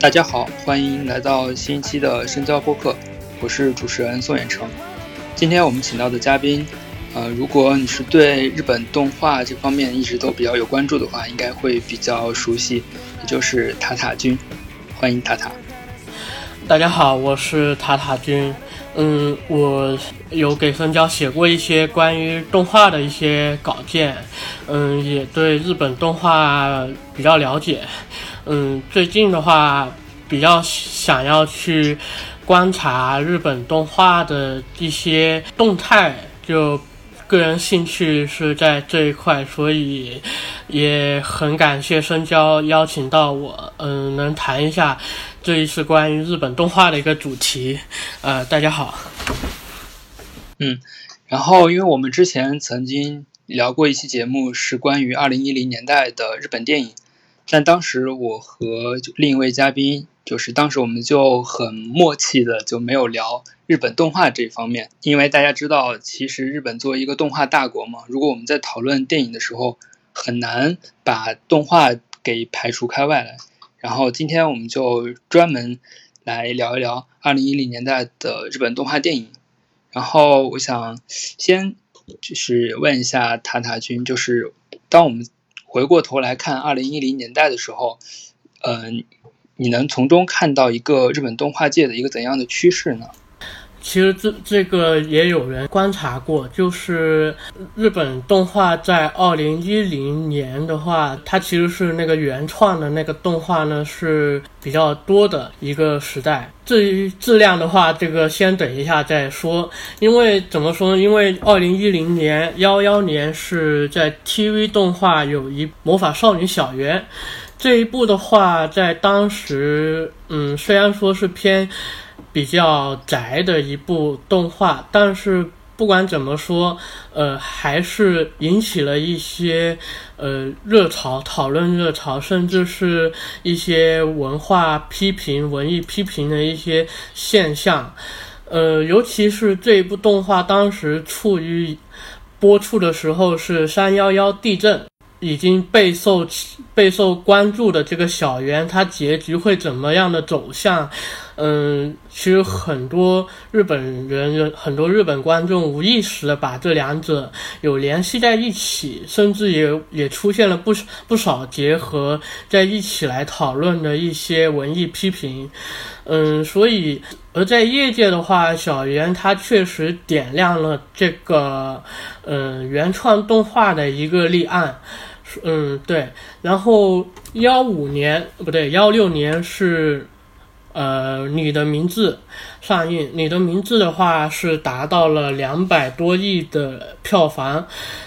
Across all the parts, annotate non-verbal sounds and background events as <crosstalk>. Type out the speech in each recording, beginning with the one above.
大家好，欢迎来到新一期的深交播客，我是主持人宋远成。今天我们请到的嘉宾，呃，如果你是对日本动画这方面一直都比较有关注的话，应该会比较熟悉，也就是塔塔君。欢迎塔塔。大家好，我是塔塔君。嗯，我有给深交写过一些关于动画的一些稿件，嗯，也对日本动画比较了解。嗯，最近的话比较想要去观察日本动画的一些动态，就个人兴趣是在这一块，所以也很感谢深交邀请到我，嗯，能谈一下。这一次关于日本动画的一个主题，呃，大家好。嗯，然后因为我们之前曾经聊过一期节目，是关于二零一零年代的日本电影，但当时我和另一位嘉宾，就是当时我们就很默契的就没有聊日本动画这一方面，因为大家知道，其实日本作为一个动画大国嘛，如果我们在讨论电影的时候，很难把动画给排除开外来。然后今天我们就专门来聊一聊二零一零年代的日本动画电影。然后我想先就是问一下塔塔君，就是当我们回过头来看二零一零年代的时候，嗯，你能从中看到一个日本动画界的一个怎样的趋势呢？其实这这个也有人观察过，就是日本动画在二零一零年的话，它其实是那个原创的那个动画呢是比较多的一个时代。至于质量的话，这个先等一下再说。因为怎么说呢？因为二零一零年幺幺年是在 TV 动画有一《魔法少女小圆》这一部的话，在当时，嗯，虽然说是偏。比较宅的一部动画，但是不管怎么说，呃，还是引起了一些呃热潮、讨论热潮，甚至是一些文化批评、文艺批评的一些现象。呃，尤其是这一部动画当时处于播出的时候是三幺幺地震。已经备受备受关注的这个小圆，它结局会怎么样的走向？嗯，其实很多日本人、很多日本观众无意识的把这两者有联系在一起，甚至也也出现了不不少结合在一起来讨论的一些文艺批评。嗯，所以而在业界的话，小圆它确实点亮了这个嗯原创动画的一个立案。嗯，对，然后幺五年不对，幺六年是，呃，你的名字上映，你的名字的话是达到了两百多亿的票房，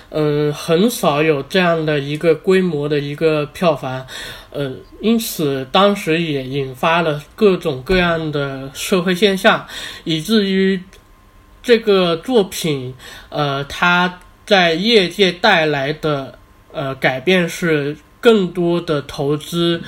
嗯，很少有这样的一个规模的一个票房，呃，因此当时也引发了各种各样的社会现象，以至于这个作品，呃，它在业界带来的。呃，改变是更多的投资，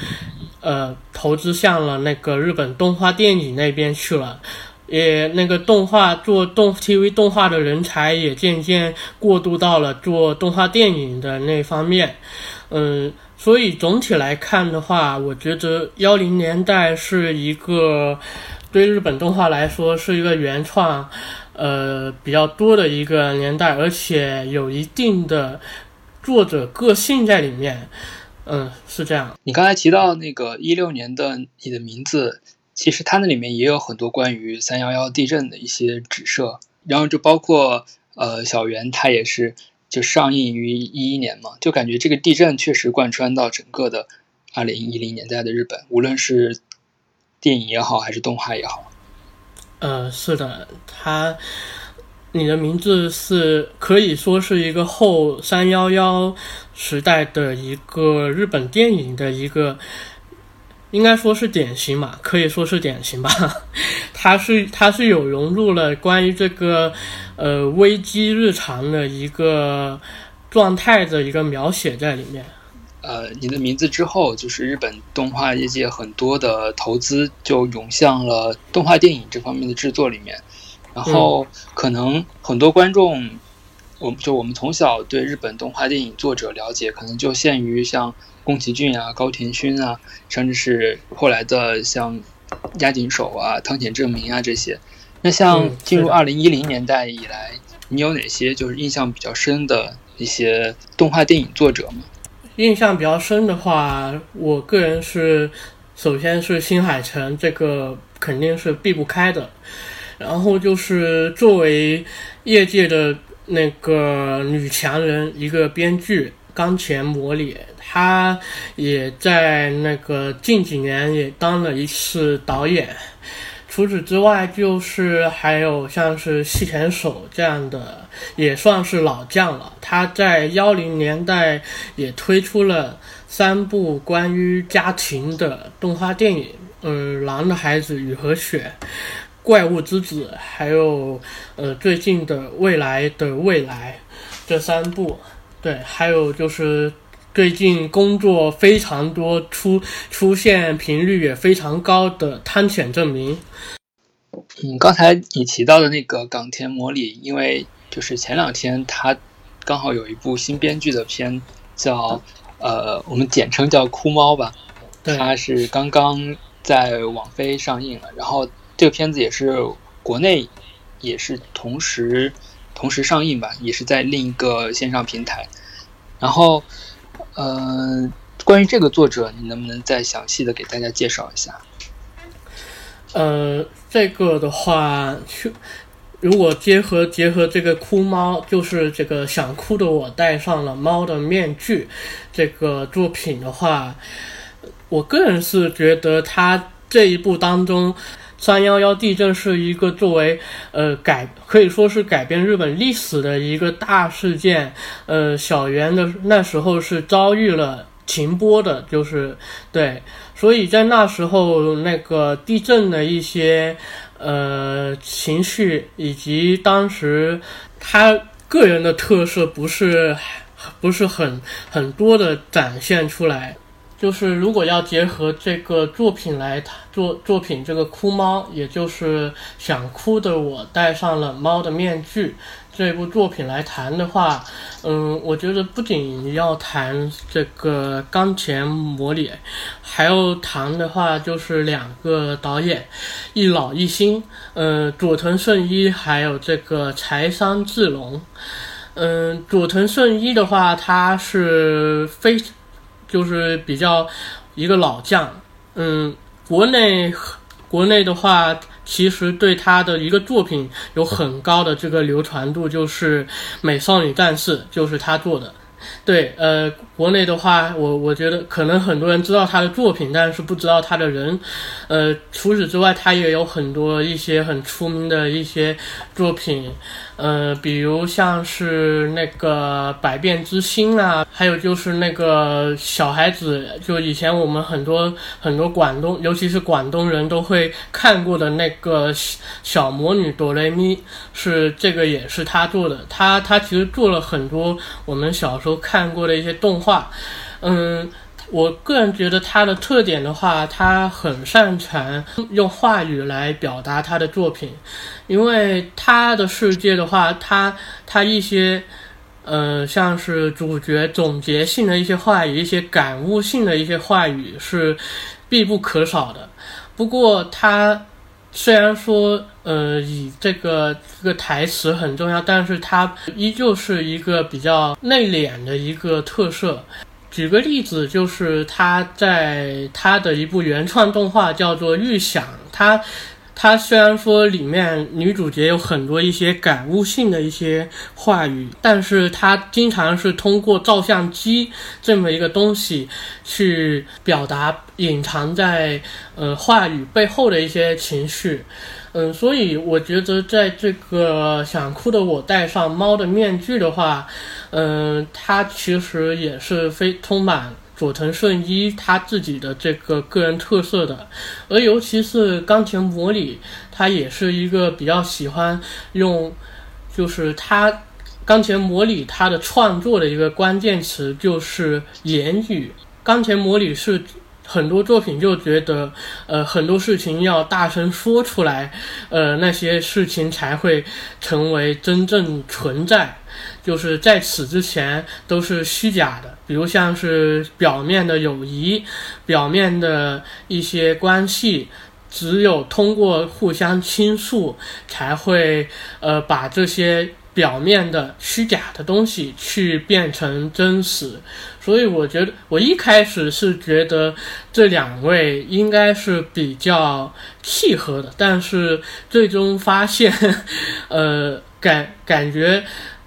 呃，投资向了那个日本动画电影那边去了，也那个动画做动 TV 动画的人才也渐渐过渡到了做动画电影的那方面，嗯，所以总体来看的话，我觉得幺零年代是一个对日本动画来说是一个原创，呃，比较多的一个年代，而且有一定的。作者个性在里面，嗯，是这样。你刚才提到那个一六年的你的名字，其实它那里面也有很多关于三幺幺地震的一些指涉，然后就包括呃小圆，它也是就上映于一一年嘛，就感觉这个地震确实贯穿到整个的二零一零年代的日本，无论是电影也好，还是动画也好。呃，是的，它。你的名字是可以说是一个后三幺幺时代的一个日本电影的一个，应该说是典型嘛，可以说是典型吧。<laughs> 它是它是有融入了关于这个呃危机日常的一个状态的一个描写在里面。呃，你的名字之后，就是日本动画业界很多的投资就涌向了动画电影这方面的制作里面。然后可能很多观众，我们就我们从小对日本动画电影作者了解，可能就限于像宫崎骏啊、高田勋啊，甚至是后来的像押井守啊、汤浅证明啊这些。那像进入二零一零年代以来，你有哪些就是印象比较深的一些动画电影作者吗？印象比较深的话，我个人是，首先是新海诚，这个肯定是避不开的。然后就是作为业界的那个女强人，一个编剧冈田模里，她也在那个近几年也当了一次导演。除此之外，就是还有像是细田守这样的，也算是老将了。他在幺零年代也推出了三部关于家庭的动画电影，嗯，《狼的孩子》《雨和雪》《怪物之子》，还有呃最近的《未来的未来》这三部。对，还有就是。最近工作非常多，出出现频率也非常高的汤浅证明。嗯，刚才你提到的那个冈田模里，因为就是前两天他刚好有一部新编剧的片，叫呃，我们简称叫《哭猫》吧。它是刚刚在网飞上映了，然后这个片子也是国内也是同时同时上映吧，也是在另一个线上平台，然后。呃，关于这个作者，你能不能再详细的给大家介绍一下？呃，这个的话，如果结合结合这个哭猫，就是这个想哭的我戴上了猫的面具这个作品的话，我个人是觉得他这一部当中。三幺幺地震是一个作为呃改可以说是改变日本历史的一个大事件。呃，小圆的那时候是遭遇了停播的，就是对，所以在那时候那个地震的一些呃情绪以及当时他个人的特色不是不是很很多的展现出来。就是如果要结合这个作品来谈作作品这个哭猫，也就是想哭的我戴上了猫的面具这部作品来谈的话，嗯，我觉得不仅要谈这个钢琴模拟，还要谈的话就是两个导演，一老一新，嗯，佐藤顺一还有这个柴山智龙，嗯，佐藤顺一的话他是非。就是比较一个老将，嗯，国内国内的话，其实对他的一个作品有很高的这个流传度，就是《美少女战士》，就是他做的。对，呃，国内的话，我我觉得可能很多人知道他的作品，但是不知道他的人。呃，除此之外，他也有很多一些很出名的一些作品。呃，比如像是那个百变之星啊，还有就是那个小孩子，就以前我们很多很多广东，尤其是广东人都会看过的那个小魔女哆来咪，是这个也是他做的。他他其实做了很多我们小时候看过的一些动画，嗯。我个人觉得他的特点的话，他很擅长用话语来表达他的作品，因为他的世界的话，他他一些，呃，像是主角总结性的一些话语，一些感悟性的一些话语是必不可少的。不过他虽然说，呃，以这个这个台词很重要，但是它依旧是一个比较内敛的一个特色。举个例子，就是他在他的一部原创动画叫做《预想》，他他虽然说里面女主角有很多一些感悟性的一些话语，但是它经常是通过照相机这么一个东西去表达隐藏在呃话语背后的一些情绪。嗯，所以我觉得在这个想哭的我戴上猫的面具的话，嗯，它其实也是非充满佐藤顺一他自己的这个个人特色的，而尤其是钢琴模拟，他也是一个比较喜欢用，就是他钢琴模拟他的创作的一个关键词就是言语，钢琴模拟是。很多作品就觉得，呃，很多事情要大声说出来，呃，那些事情才会成为真正存在。就是在此之前都是虚假的，比如像是表面的友谊、表面的一些关系，只有通过互相倾诉，才会呃把这些表面的虚假的东西去变成真实。所以我觉得，我一开始是觉得这两位应该是比较契合的，但是最终发现，<laughs> 呃，感感觉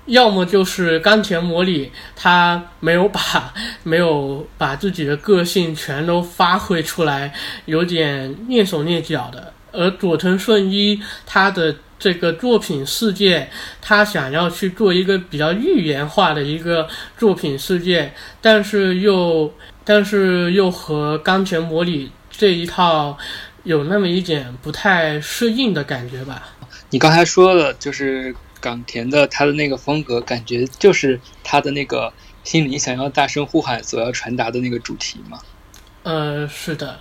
要么就是冈田模里他没有把 <laughs> 没有把自己的个性全都发挥出来，有点蹑手蹑脚的，而佐藤顺一他的。这个作品世界，他想要去做一个比较寓言化的一个作品世界，但是又但是又和冈田模拟这一套有那么一点不太适应的感觉吧。你刚才说了，就是冈田的他的那个风格，感觉就是他的那个心里想要大声呼喊所要传达的那个主题嘛。呃，是的，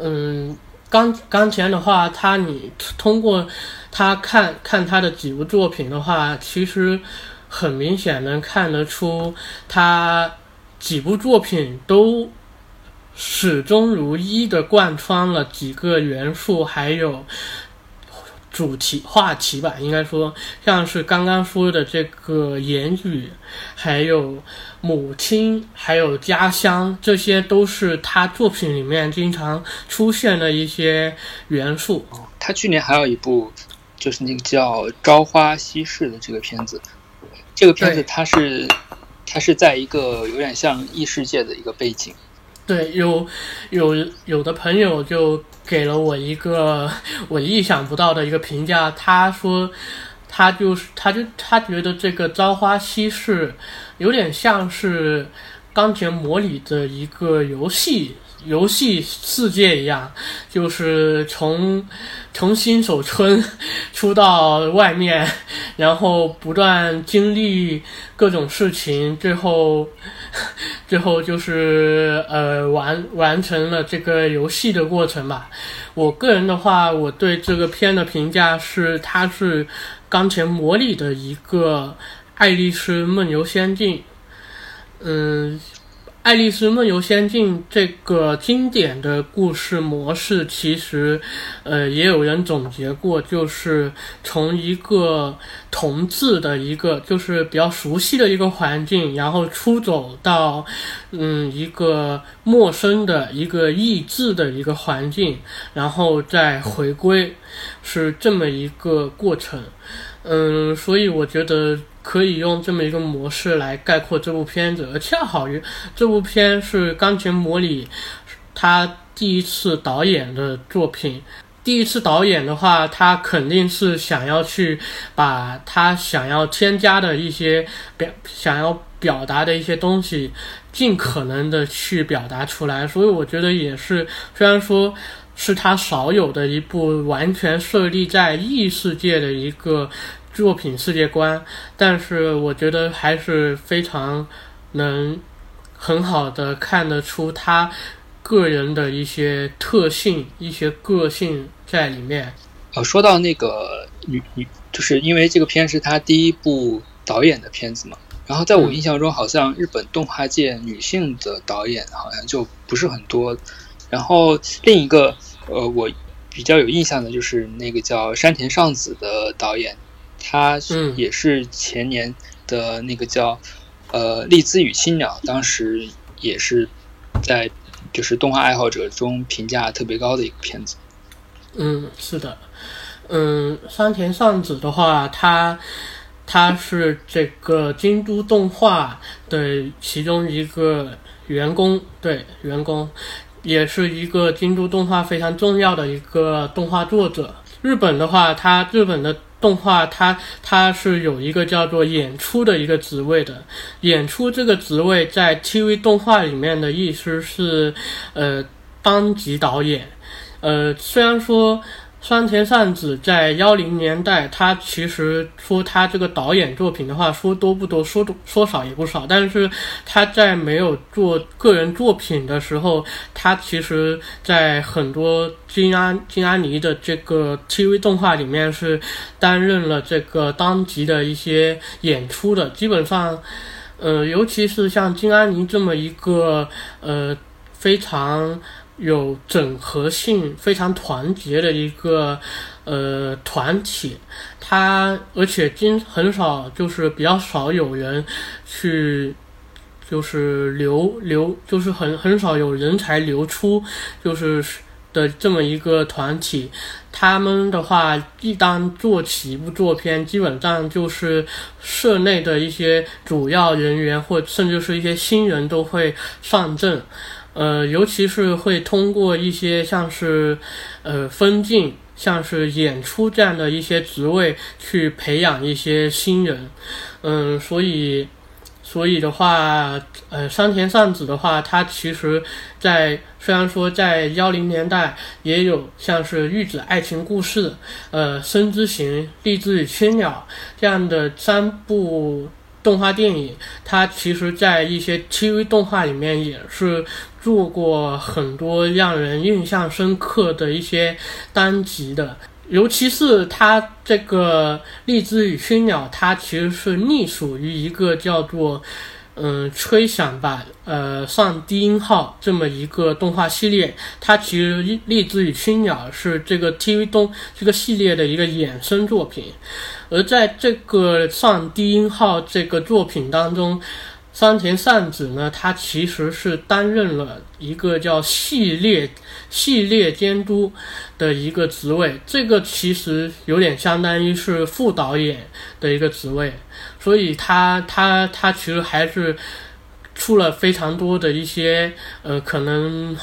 嗯。钢钢琴的话，他你通过他看看他的几部作品的话，其实很明显能看得出，他几部作品都始终如一的贯穿了几个元素，还有。主题话题吧，应该说像是刚刚说的这个言语，还有母亲，还有家乡，这些都是他作品里面经常出现的一些元素。他去年还有一部，就是那个叫《朝花夕拾》的这个片子，这个片子它是它是在一个有点像异世界的一个背景。对，有有有的朋友就给了我一个我意想不到的一个评价，他说他就是他就他觉得这个《朝花夕拾》有点像是钢琴模拟的一个游戏。游戏世界一样，就是从从新手村出到外面，然后不断经历各种事情，最后 <laughs> 最后就是呃完完成了这个游戏的过程吧。我个人的话，我对这个片的评价是，它是钢琴魔力的一个《爱丽丝梦游仙境》。嗯。《爱丽丝梦游仙境》这个经典的故事模式，其实，呃，也有人总结过，就是从一个同志的一个，就是比较熟悉的一个环境，然后出走到，嗯，一个陌生的一个异质的一个环境，然后再回归，是这么一个过程。嗯，所以我觉得。可以用这么一个模式来概括这部片子，而恰好于这部片是钢琴模拟他第一次导演的作品。第一次导演的话，他肯定是想要去把他想要添加的一些表、想要表达的一些东西，尽可能的去表达出来。所以我觉得也是，虽然说是他少有的一部完全设立在异世界的一个。作品世界观，但是我觉得还是非常能很好的看得出他个人的一些特性、一些个性在里面。呃，说到那个女女，就是因为这个片是他第一部导演的片子嘛。然后在我印象中，好像日本动画界女性的导演好像就不是很多。然后另一个呃，我比较有印象的就是那个叫山田尚子的导演。他也是前年的那个叫呃《丽兹与青鸟》，当时也是在就是动画爱好者中评价特别高的一个片子。嗯，是的，嗯，山田尚子的话，他他是这个京都动画的其中一个员工，对，员工，也是一个京都动画非常重要的一个动画作者。日本的话，他日本的。动画它它是有一个叫做演出的一个职位的，演出这个职位在 TV 动画里面的意思是，呃，当级导演，呃，虽然说山田善子在幺零年代，他其实说他这个导演作品的话，说多不多，说多说少也不少。但是他在没有做个人作品的时候，他其实在很多金安金安妮的这个 TV 动画里面是担任了这个当集的一些演出的。基本上，呃，尤其是像金安妮这么一个呃非常。有整合性非常团结的一个呃团体，他而且经很少就是比较少有人去就是流流就是很很少有人才流出就是的这么一个团体，他们的话一旦做起一部作片，基本上就是社内的一些主要人员或甚至是一些新人都会上阵。呃，尤其是会通过一些像是，呃，分镜、像是演出这样的一些职位去培养一些新人，嗯，所以，所以的话，呃，山田尚子的话，他其实，在虽然说在幺零年代也有像是《玉子爱情故事》、呃，《生之行》、《励志与青鸟》这样的三部。动画电影，它其实，在一些 TV 动画里面也是做过很多让人印象深刻的一些单集的，尤其是它这个《荔枝与青鸟》，它其实是隶属于一个叫做。嗯，吹响吧，呃，上低音号这么一个动画系列，它其实《荔枝与青鸟》是这个 TV 动这个系列的一个衍生作品，而在这个上低音号这个作品当中。山田善子呢，他其实是担任了一个叫系列系列监督的一个职位，这个其实有点相当于是副导演的一个职位，所以他他他其实还是出了非常多的一些呃，可能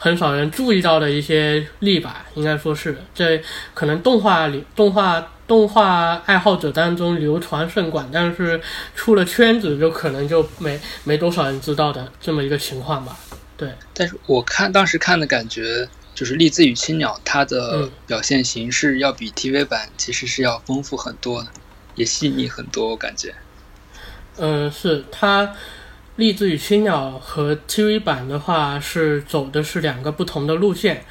很少人注意到的一些力吧，应该说是在可能动画里动画。动画爱好者当中流传甚广，但是出了圈子就可能就没没多少人知道的这么一个情况吧。对，但是我看当时看的感觉，就是《栗子与青鸟》它的表现形式要比 TV 版其实是要丰富很多的，也细腻很多，我感觉。嗯，是它《栗子与青鸟》和 TV 版的话是走的是两个不同的路线。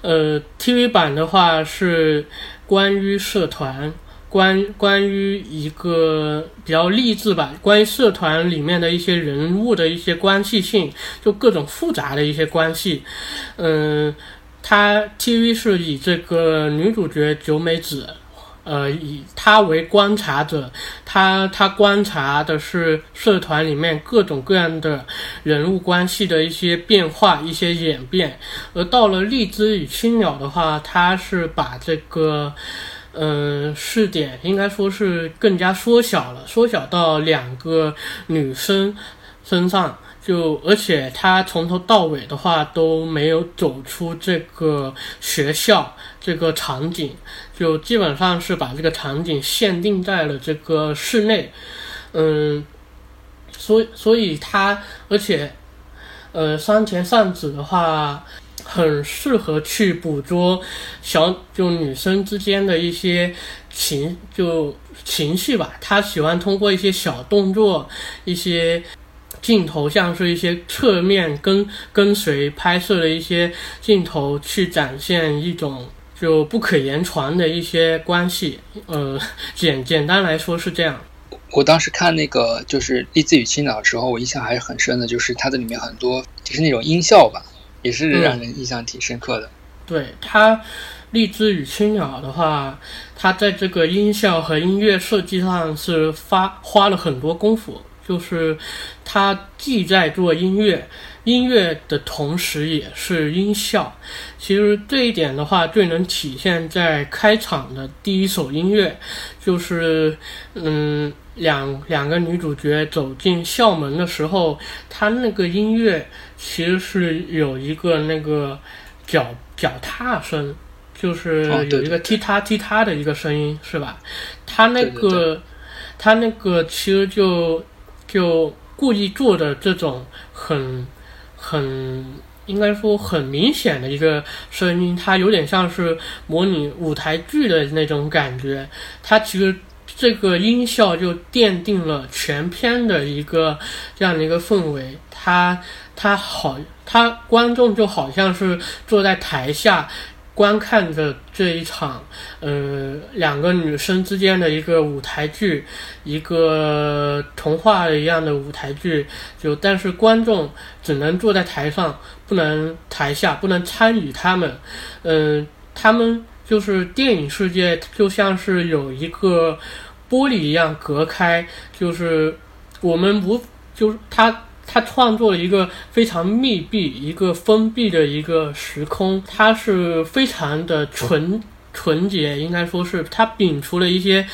呃，TV 版的话是。关于社团，关关于一个比较励志吧，关于社团里面的一些人物的一些关系性，就各种复杂的一些关系。嗯，它 TV 是以这个女主角九美子，呃，以他为观察者，他他观察的是社团里面各种各样的人物关系的一些变化、一些演变。而到了荔枝与青鸟的话，他是把这个，嗯，视点应该说是更加缩小了，缩小到两个女生身上。就而且他从头到尾的话都没有走出这个学校这个场景，就基本上是把这个场景限定在了这个室内，嗯，所所以他而且，呃，山田尚子的话很适合去捕捉小就女生之间的一些情就情绪吧，他喜欢通过一些小动作一些。镜头像是一些侧面跟跟随拍摄的一些镜头，去展现一种就不可言传的一些关系。呃，<laughs> 简简单来说是这样。我当时看那个就是《荔枝与青鸟》的时候，我印象还是很深的，就是它的里面很多就是那种音效吧，也是让人印象挺深刻的。对它，《荔枝与青鸟》的话，它在这个音效和音乐设计上是发花了很多功夫。就是他既在做音乐，音乐的同时也是音效。其实这一点的话，最能体现在开场的第一首音乐，就是嗯，两两个女主角走进校门的时候，他那个音乐其实是有一个那个脚脚踏声，就是有一个踢踏踢踏的一个声音，是吧？他那个他那个其实就。就故意做的这种很很应该说很明显的一个声音，它有点像是模拟舞台剧的那种感觉。它其实这个音效就奠定了全片的一个这样的一个氛围。它它好，它观众就好像是坐在台下。观看着这一场，呃，两个女生之间的一个舞台剧，一个童话一样的舞台剧，就但是观众只能坐在台上，不能台下，不能参与他们，嗯，他们就是电影世界就像是有一个玻璃一样隔开，就是我们无，就是他。他创作了一个非常密闭、一个封闭的一个时空，它是非常的纯纯洁，应该说是他摒除了一些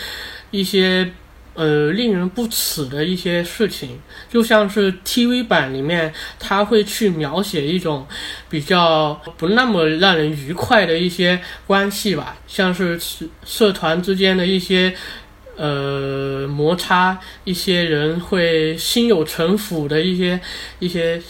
一些呃令人不齿的一些事情，就像是 TV 版里面，他会去描写一种比较不那么让人愉快的一些关系吧，像是社团之间的一些。呃，摩擦一些人会心有城府的一些一些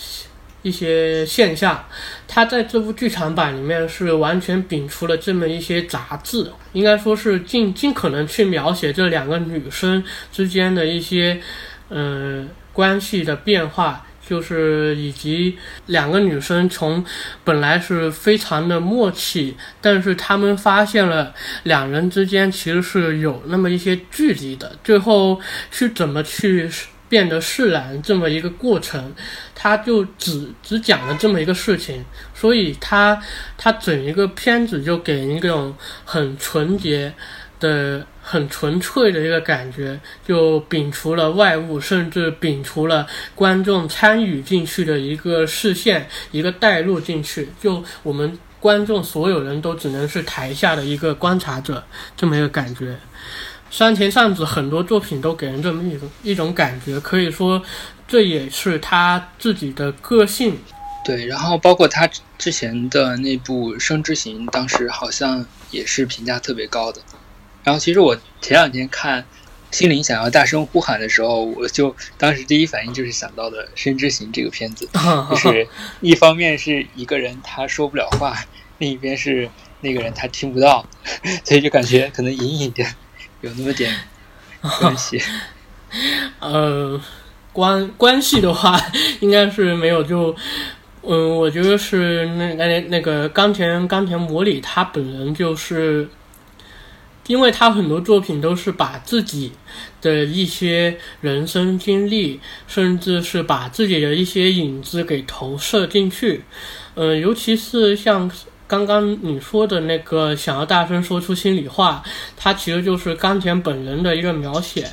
一些现象，他在这部剧场版里面是完全摒除了这么一些杂质，应该说是尽尽可能去描写这两个女生之间的一些嗯关系的变化。就是以及两个女生从本来是非常的默契，但是他们发现了两人之间其实是有那么一些距离的，最后是怎么去变得释然这么一个过程，他就只只讲了这么一个事情，所以他他整一个片子就给人一种很纯洁的。很纯粹的一个感觉，就摒除了外物，甚至摒除了观众参与进去的一个视线，一个带入进去，就我们观众所有人都只能是台下的一个观察者，这么一个感觉。山田尚子很多作品都给人这么一种一种感觉，可以说这也是他自己的个性。对，然后包括他之前的那部《生之行》，当时好像也是评价特别高的。然后，其实我前两天看《心灵想要大声呼喊》的时候，我就当时第一反应就是想到的《深之行》这个片子，<laughs> 就是一方面是一个人他说不了话，另一边是那个人他听不到，<laughs> 所以就感觉可能隐隐的有那么点关系。<laughs> 呃，关关系的话，应该是没有。就嗯，我觉得是那那那个冈田冈田模里他本人就是。因为他很多作品都是把自己的一些人生经历，甚至是把自己的一些影子给投射进去，嗯，尤其是像刚刚你说的那个想要大声说出心里话，它其实就是冈田本人的一个描写，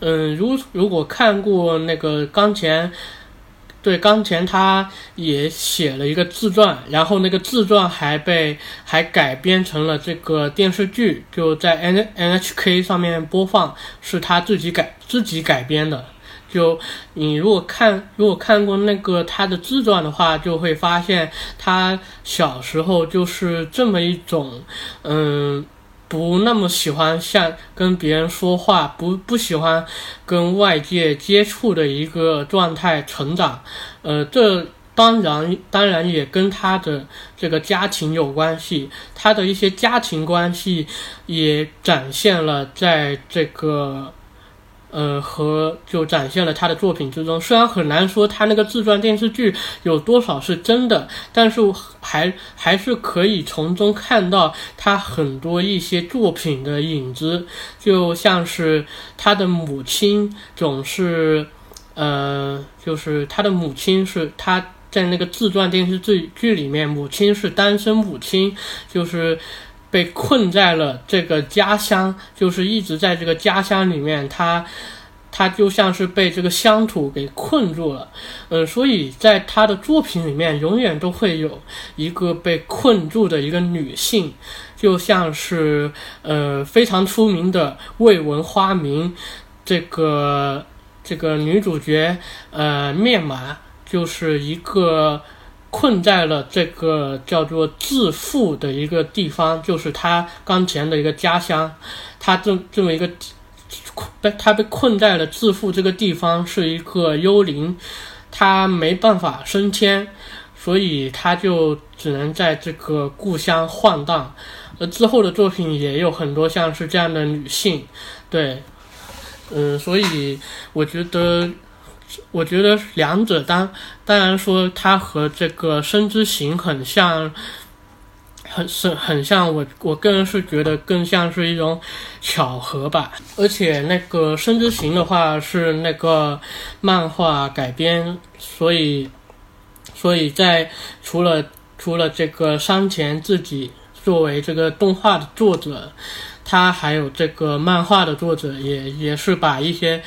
嗯，如如果看过那个冈田。对，冈田他也写了一个自传，然后那个自传还被还改编成了这个电视剧，就在 N N H K 上面播放，是他自己改自己改编的。就你如果看如果看过那个他的自传的话，就会发现他小时候就是这么一种，嗯。不那么喜欢像跟别人说话，不不喜欢跟外界接触的一个状态成长，呃，这当然当然也跟他的这个家庭有关系，他的一些家庭关系也展现了在这个。呃，和就展现了他的作品之中，虽然很难说他那个自传电视剧有多少是真的，但是还还是可以从中看到他很多一些作品的影子，就像是他的母亲总是，呃，就是他的母亲是他在那个自传电视剧剧里面，母亲是单身母亲，就是。被困在了这个家乡，就是一直在这个家乡里面，他，他就像是被这个乡土给困住了，嗯，所以在他的作品里面，永远都会有一个被困住的一个女性，就像是呃非常出名的未闻花名，这个这个女主角呃面麻就是一个。困在了这个叫做致富的一个地方，就是他刚前的一个家乡。他这这么一个被他被困在了致富这个地方，是一个幽灵，他没办法升迁，所以他就只能在这个故乡晃荡。而之后的作品也有很多像是这样的女性，对，嗯，所以我觉得，我觉得两者当当然说它和这个《生之行》很像。很是很像我，我个人是觉得更像是一种巧合吧。而且那个《生之行》的话是那个漫画改编，所以所以在除了除了这个山田自己作为这个动画的作者，他还有这个漫画的作者也也是把一些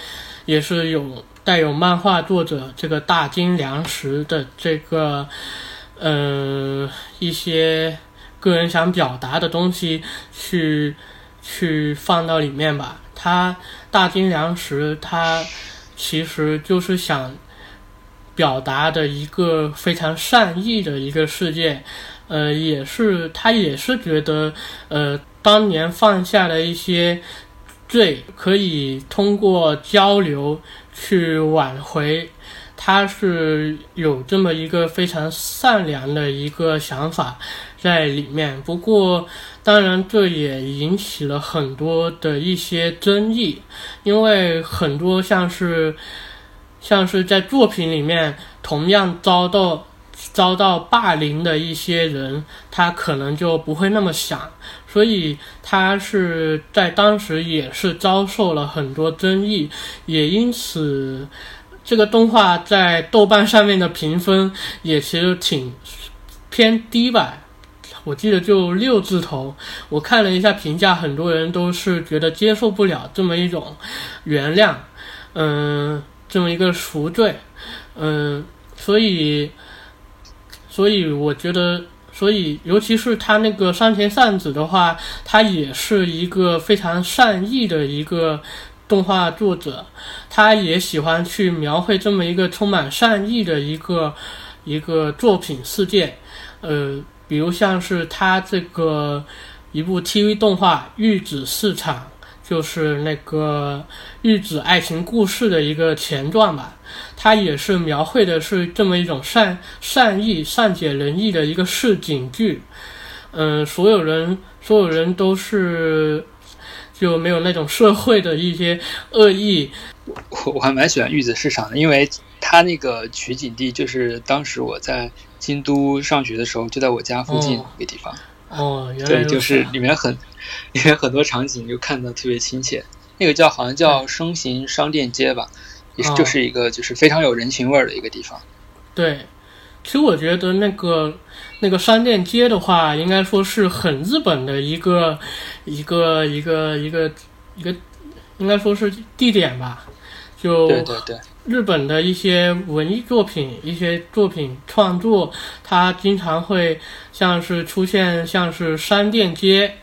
也是有带有漫画作者这个大金良实的这个呃一些。个人想表达的东西，去去放到里面吧。他大金良实，他其实就是想表达的一个非常善意的一个世界。呃，也是他也是觉得，呃，当年犯下的一些罪，可以通过交流去挽回。他是有这么一个非常善良的一个想法在里面，不过当然这也引起了很多的一些争议，因为很多像是像是在作品里面同样遭到遭到霸凌的一些人，他可能就不会那么想，所以他是在当时也是遭受了很多争议，也因此。这个动画在豆瓣上面的评分也其实挺偏低吧，我记得就六字头。我看了一下评价，很多人都是觉得接受不了这么一种原谅，嗯，这么一个赎罪，嗯，所以，所以我觉得，所以尤其是他那个山田善子的话，他也是一个非常善意的一个。动画作者，他也喜欢去描绘这么一个充满善意的一个一个作品世界，呃，比如像是他这个一部 TV 动画《玉子市场》，就是那个玉子爱情故事的一个前传吧，它也是描绘的是这么一种善善意、善解人意的一个市井剧，嗯，所有人所有人都是。就没有那种社会的一些恶意。我我还蛮喜欢玉子市场的，因为它那个取景地就是当时我在京都上学的时候，就在我家附近一个地方。哦，对，就是里面很里面很多场景就看的特别亲切。那个叫好像叫生行商店街吧，也是就是一个就是非常有人情味儿的一个地方。对，其实我觉得那个。那个商店街的话，应该说是很日本的一个一个一个一个一个，应该说是地点吧。就对对对，日本的一些文艺作品、一些作品创作，它经常会像是出现像是商店街，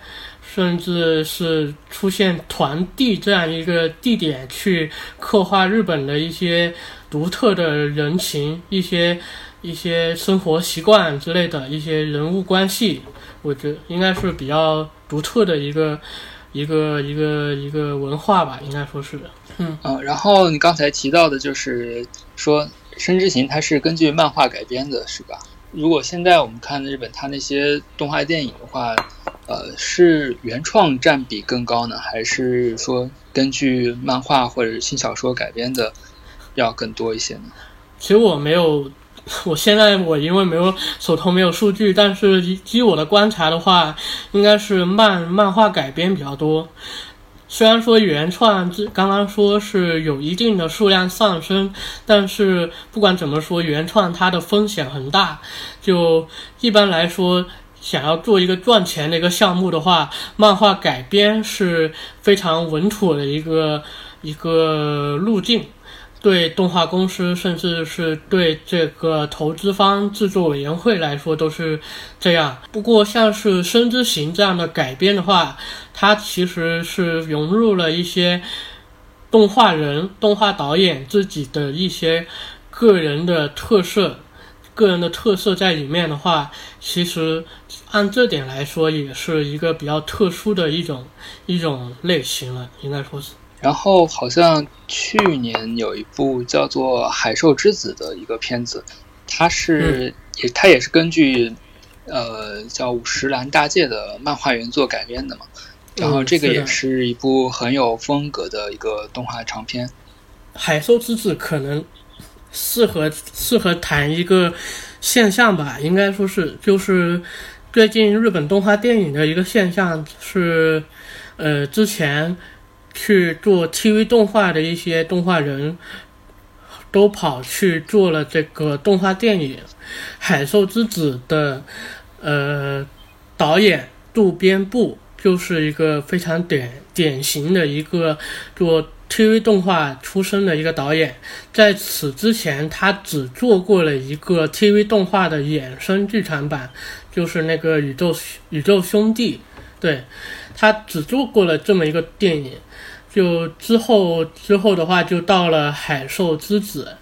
甚至是出现团地这样一个地点，去刻画日本的一些独特的人情一些。一些生活习惯之类的一些人物关系，我觉得应该是比较独特的一个一个一个一个文化吧，应该说是。嗯啊，然后你刚才提到的就是说《生之行》它是根据漫画改编的，是吧？如果现在我们看日本它那些动画电影的话，呃，是原创占比更高呢，还是说根据漫画或者轻小说改编的要更多一些呢？其实我没有。我现在我因为没有手头没有数据，但是据我的观察的话，应该是漫漫画改编比较多。虽然说原创这刚刚说是有一定的数量上升，但是不管怎么说，原创它的风险很大。就一般来说，想要做一个赚钱的一个项目的话，漫画改编是非常稳妥的一个一个路径。对动画公司，甚至是对这个投资方、制作委员会来说都是这样。不过，像是《生之行》这样的改编的话，它其实是融入了一些动画人、动画导演自己的一些个人的特色、个人的特色在里面的话，其实按这点来说，也是一个比较特殊的一种一种类型了，应该说是。然后好像去年有一部叫做《海兽之子》的一个片子，它是也它也是根据呃叫五十岚大介的漫画原作改编的嘛。然后这个也是一部很有风格的一个动画长片。海兽之子可能适合适合谈一个现象吧，应该说是就是最近日本动画电影的一个现象是，呃，之前去做 TV 动画的一些动画人都跑去做了这个动画电影《海兽之子》的呃导演渡边步。就是一个非常典典型的一个做 TV 动画出身的一个导演，在此之前，他只做过了一个 TV 动画的衍生剧场版，就是那个宇宙宇宙兄弟，对他只做过了这么一个电影，就之后之后的话就到了海兽之子，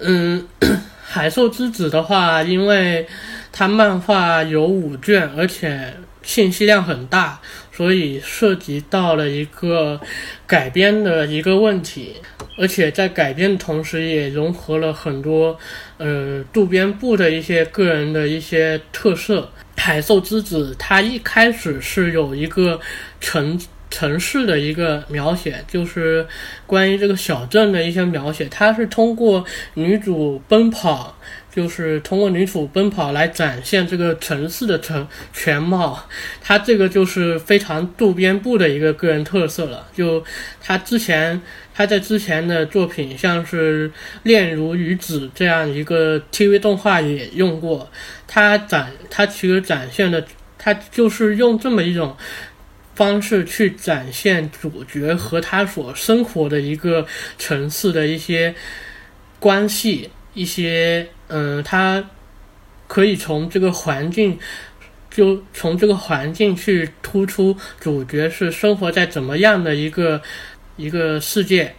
嗯，<coughs> 海兽之子的话，因为它漫画有五卷，而且。信息量很大，所以涉及到了一个改编的一个问题，而且在改编的同时，也融合了很多呃渡边部的一些个人的一些特色。海兽之子它一开始是有一个城城市的一个描写，就是关于这个小镇的一些描写，它是通过女主奔跑。就是通过女主奔跑来展现这个城市的城全貌，他这个就是非常渡边部的一个个人特色了。就他之前他在之前的作品，像是《恋如雨子》这样一个 TV 动画也用过，他展他其实展现的他就是用这么一种方式去展现主角和他所生活的一个城市的一些关系一些。嗯，他可以从这个环境，就从这个环境去突出主角是生活在怎么样的一个一个世界，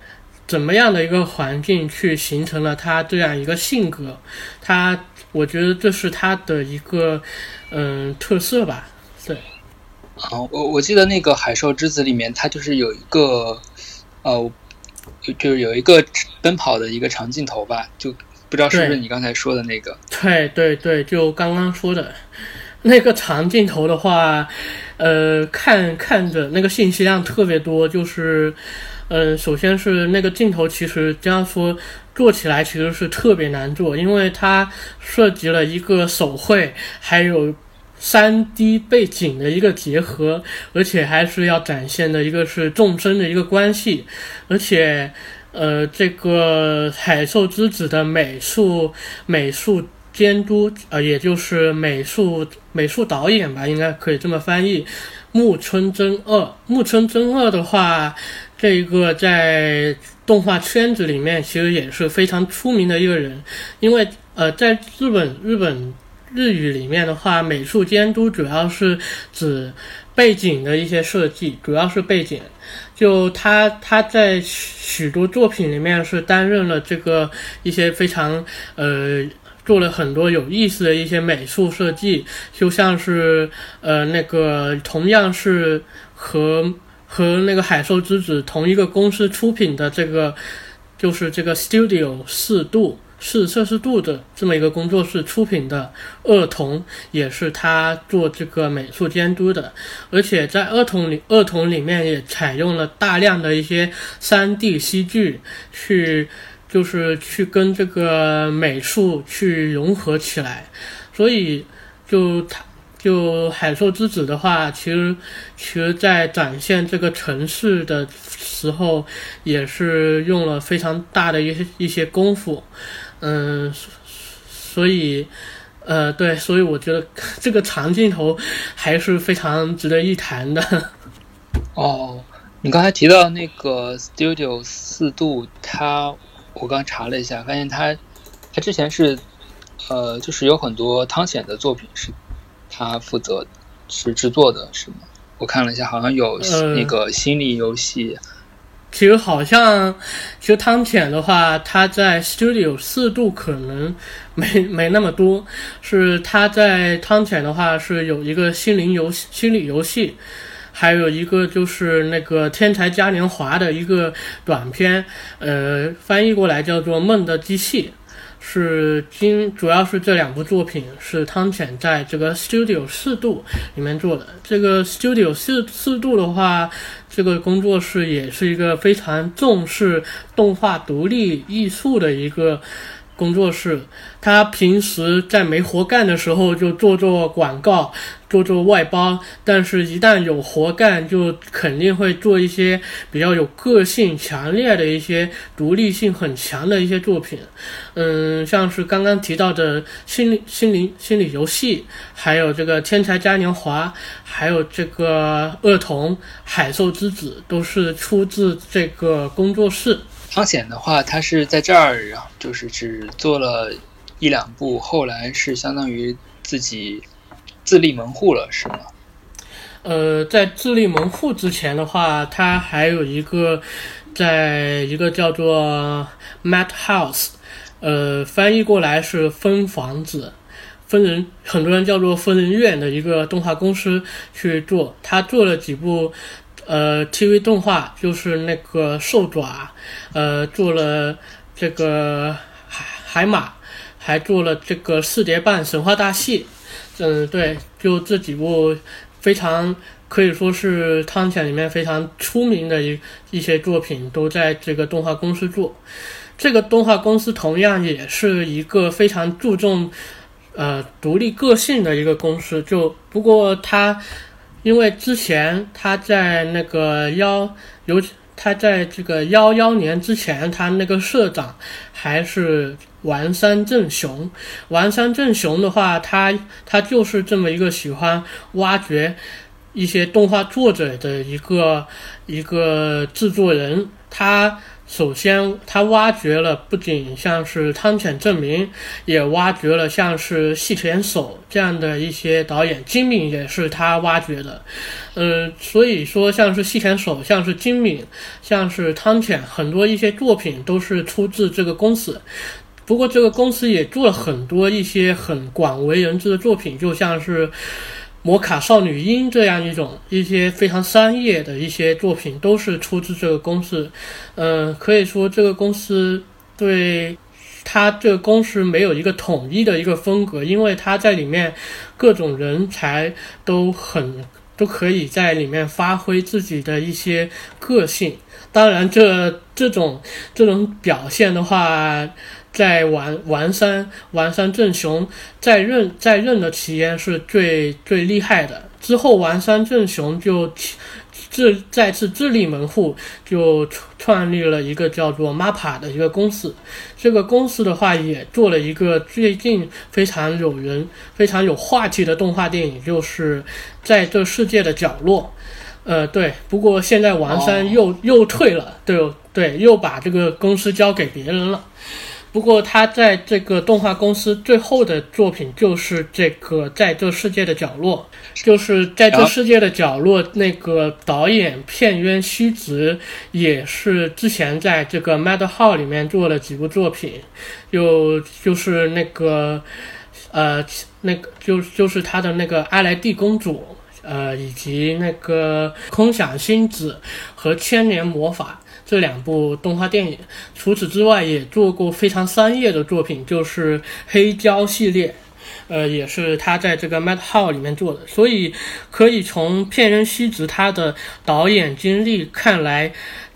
怎么样的一个环境去形成了他这样一个性格。他，我觉得这是他的一个嗯特色吧。对。啊，我我记得那个《海兽之子》里面，它就是有一个呃，就是有一个奔跑的一个长镜头吧，就。不知道是不是你刚才说的那个？对对对，就刚刚说的，<laughs> 那个长镜头的话，呃，看看着那个信息量特别多，就是，呃，首先是那个镜头，其实这样说做起来其实是特别难做，因为它涉及了一个手绘，还有三 D 背景的一个结合，而且还是要展现的一个是纵深的一个关系，而且。呃，这个海兽之子的美术美术监督，呃，也就是美术美术导演吧，应该可以这么翻译。木村真二，木村真二的话，这个在动画圈子里面其实也是非常出名的一个人，因为呃，在日本日本日语里面的话，美术监督主要是指背景的一些设计，主要是背景。就他他在许多作品里面是担任了这个一些非常呃做了很多有意思的一些美术设计，就像是呃那个同样是和和那个海兽之子同一个公司出品的这个就是这个 Studio 四度。是摄氏度的这么一个工作室出品的《恶童》，也是他做这个美术监督的。而且在《恶童》里，《恶童》里面也采用了大量的一些三 D 戏剧，去就是去跟这个美术去融合起来。所以，就他。就海兽之子的话，其实，其实，在展现这个城市的时候，也是用了非常大的一些一些功夫，嗯，所以，呃，对，所以我觉得这个长镜头还是非常值得一谈的。<laughs> 哦，你刚才提到那个 Studio 四度，它，我刚查了一下，发现它，它之前是，呃，就是有很多汤显的作品是。他负责是制作的，是吗？我看了一下，好像有那个心理游戏。其实好像，其实汤浅的话，他在 Studio 四度可能没 <laughs> 没那么多。是他在汤浅的话是有一个心灵游戏心理游戏，还有一个就是那个天才嘉年华的一个短片，呃，翻译过来叫做《梦的机器》。是今主要是这两部作品是汤浅在这个 Studio 四度里面做的。这个 Studio 四四度的话，这个工作室也是一个非常重视动画独立艺术的一个。工作室，他平时在没活干的时候就做做广告，做做外包，但是一旦有活干，就肯定会做一些比较有个性、强烈的一些独立性很强的一些作品。嗯，像是刚刚提到的心理、心灵、心理游戏，还有这个天才嘉年华，还有这个恶童、海兽之子，都是出自这个工作室。汤显的话，他是在这儿，然后就是只做了一两部，后来是相当于自己自立门户了，是吗？呃，在自立门户之前的话，他还有一个在一个叫做 Mat House，呃，翻译过来是分房子、分人，很多人叫做分人院的一个动画公司去做，他做了几部。呃，TV 动画就是那个兽爪，呃，做了这个海海马，还做了这个四叠半神话大戏，嗯，对，就这几部非常可以说是汤浅里面非常出名的一一些作品，都在这个动画公司做。这个动画公司同样也是一个非常注重呃独立个性的一个公司，就不过它。因为之前他在那个幺，尤他在这个幺幺年之前，他那个社长还是丸山正雄。丸山正雄的话，他他就是这么一个喜欢挖掘一些动画作者的一个一个制作人，他。首先，他挖掘了不仅像是汤浅证明，也挖掘了像是细田守这样的一些导演，金敏也是他挖掘的。嗯，所以说像是细田守，像是金敏，像是汤浅，很多一些作品都是出自这个公司。不过这个公司也做了很多一些很广为人知的作品，就像是。摩卡少女樱这样一种一些非常商业的一些作品，都是出自这个公司。嗯，可以说这个公司对它这个公司没有一个统一的一个风格，因为它在里面各种人才都很都可以在里面发挥自己的一些个性。当然，这这种这种表现的话。在丸丸山丸山正雄在任在任的期间是最最厉害的。之后丸山正雄就自再次自立门户，就创立了一个叫做 MAPA 的一个公司。这个公司的话也做了一个最近非常有人非常有话题的动画电影，就是在这世界的角落。呃，对。不过现在王山又又退了，对对，又把这个公司交给别人了。不过他在这个动画公司最后的作品就是这个在这世界的角落，就是在这世界的角落。那个导演片渊虚直也是之前在这个 Madhouse 里面做了几部作品，就就是那个呃那个就就是他的那个阿莱蒂公主，呃以及那个空想星子和千年魔法。这两部动画电影，除此之外也做过非常商业的作品，就是黑胶系列，呃，也是他在这个 Mad h o 里面做的。所以可以从片人西直他的导演经历看来，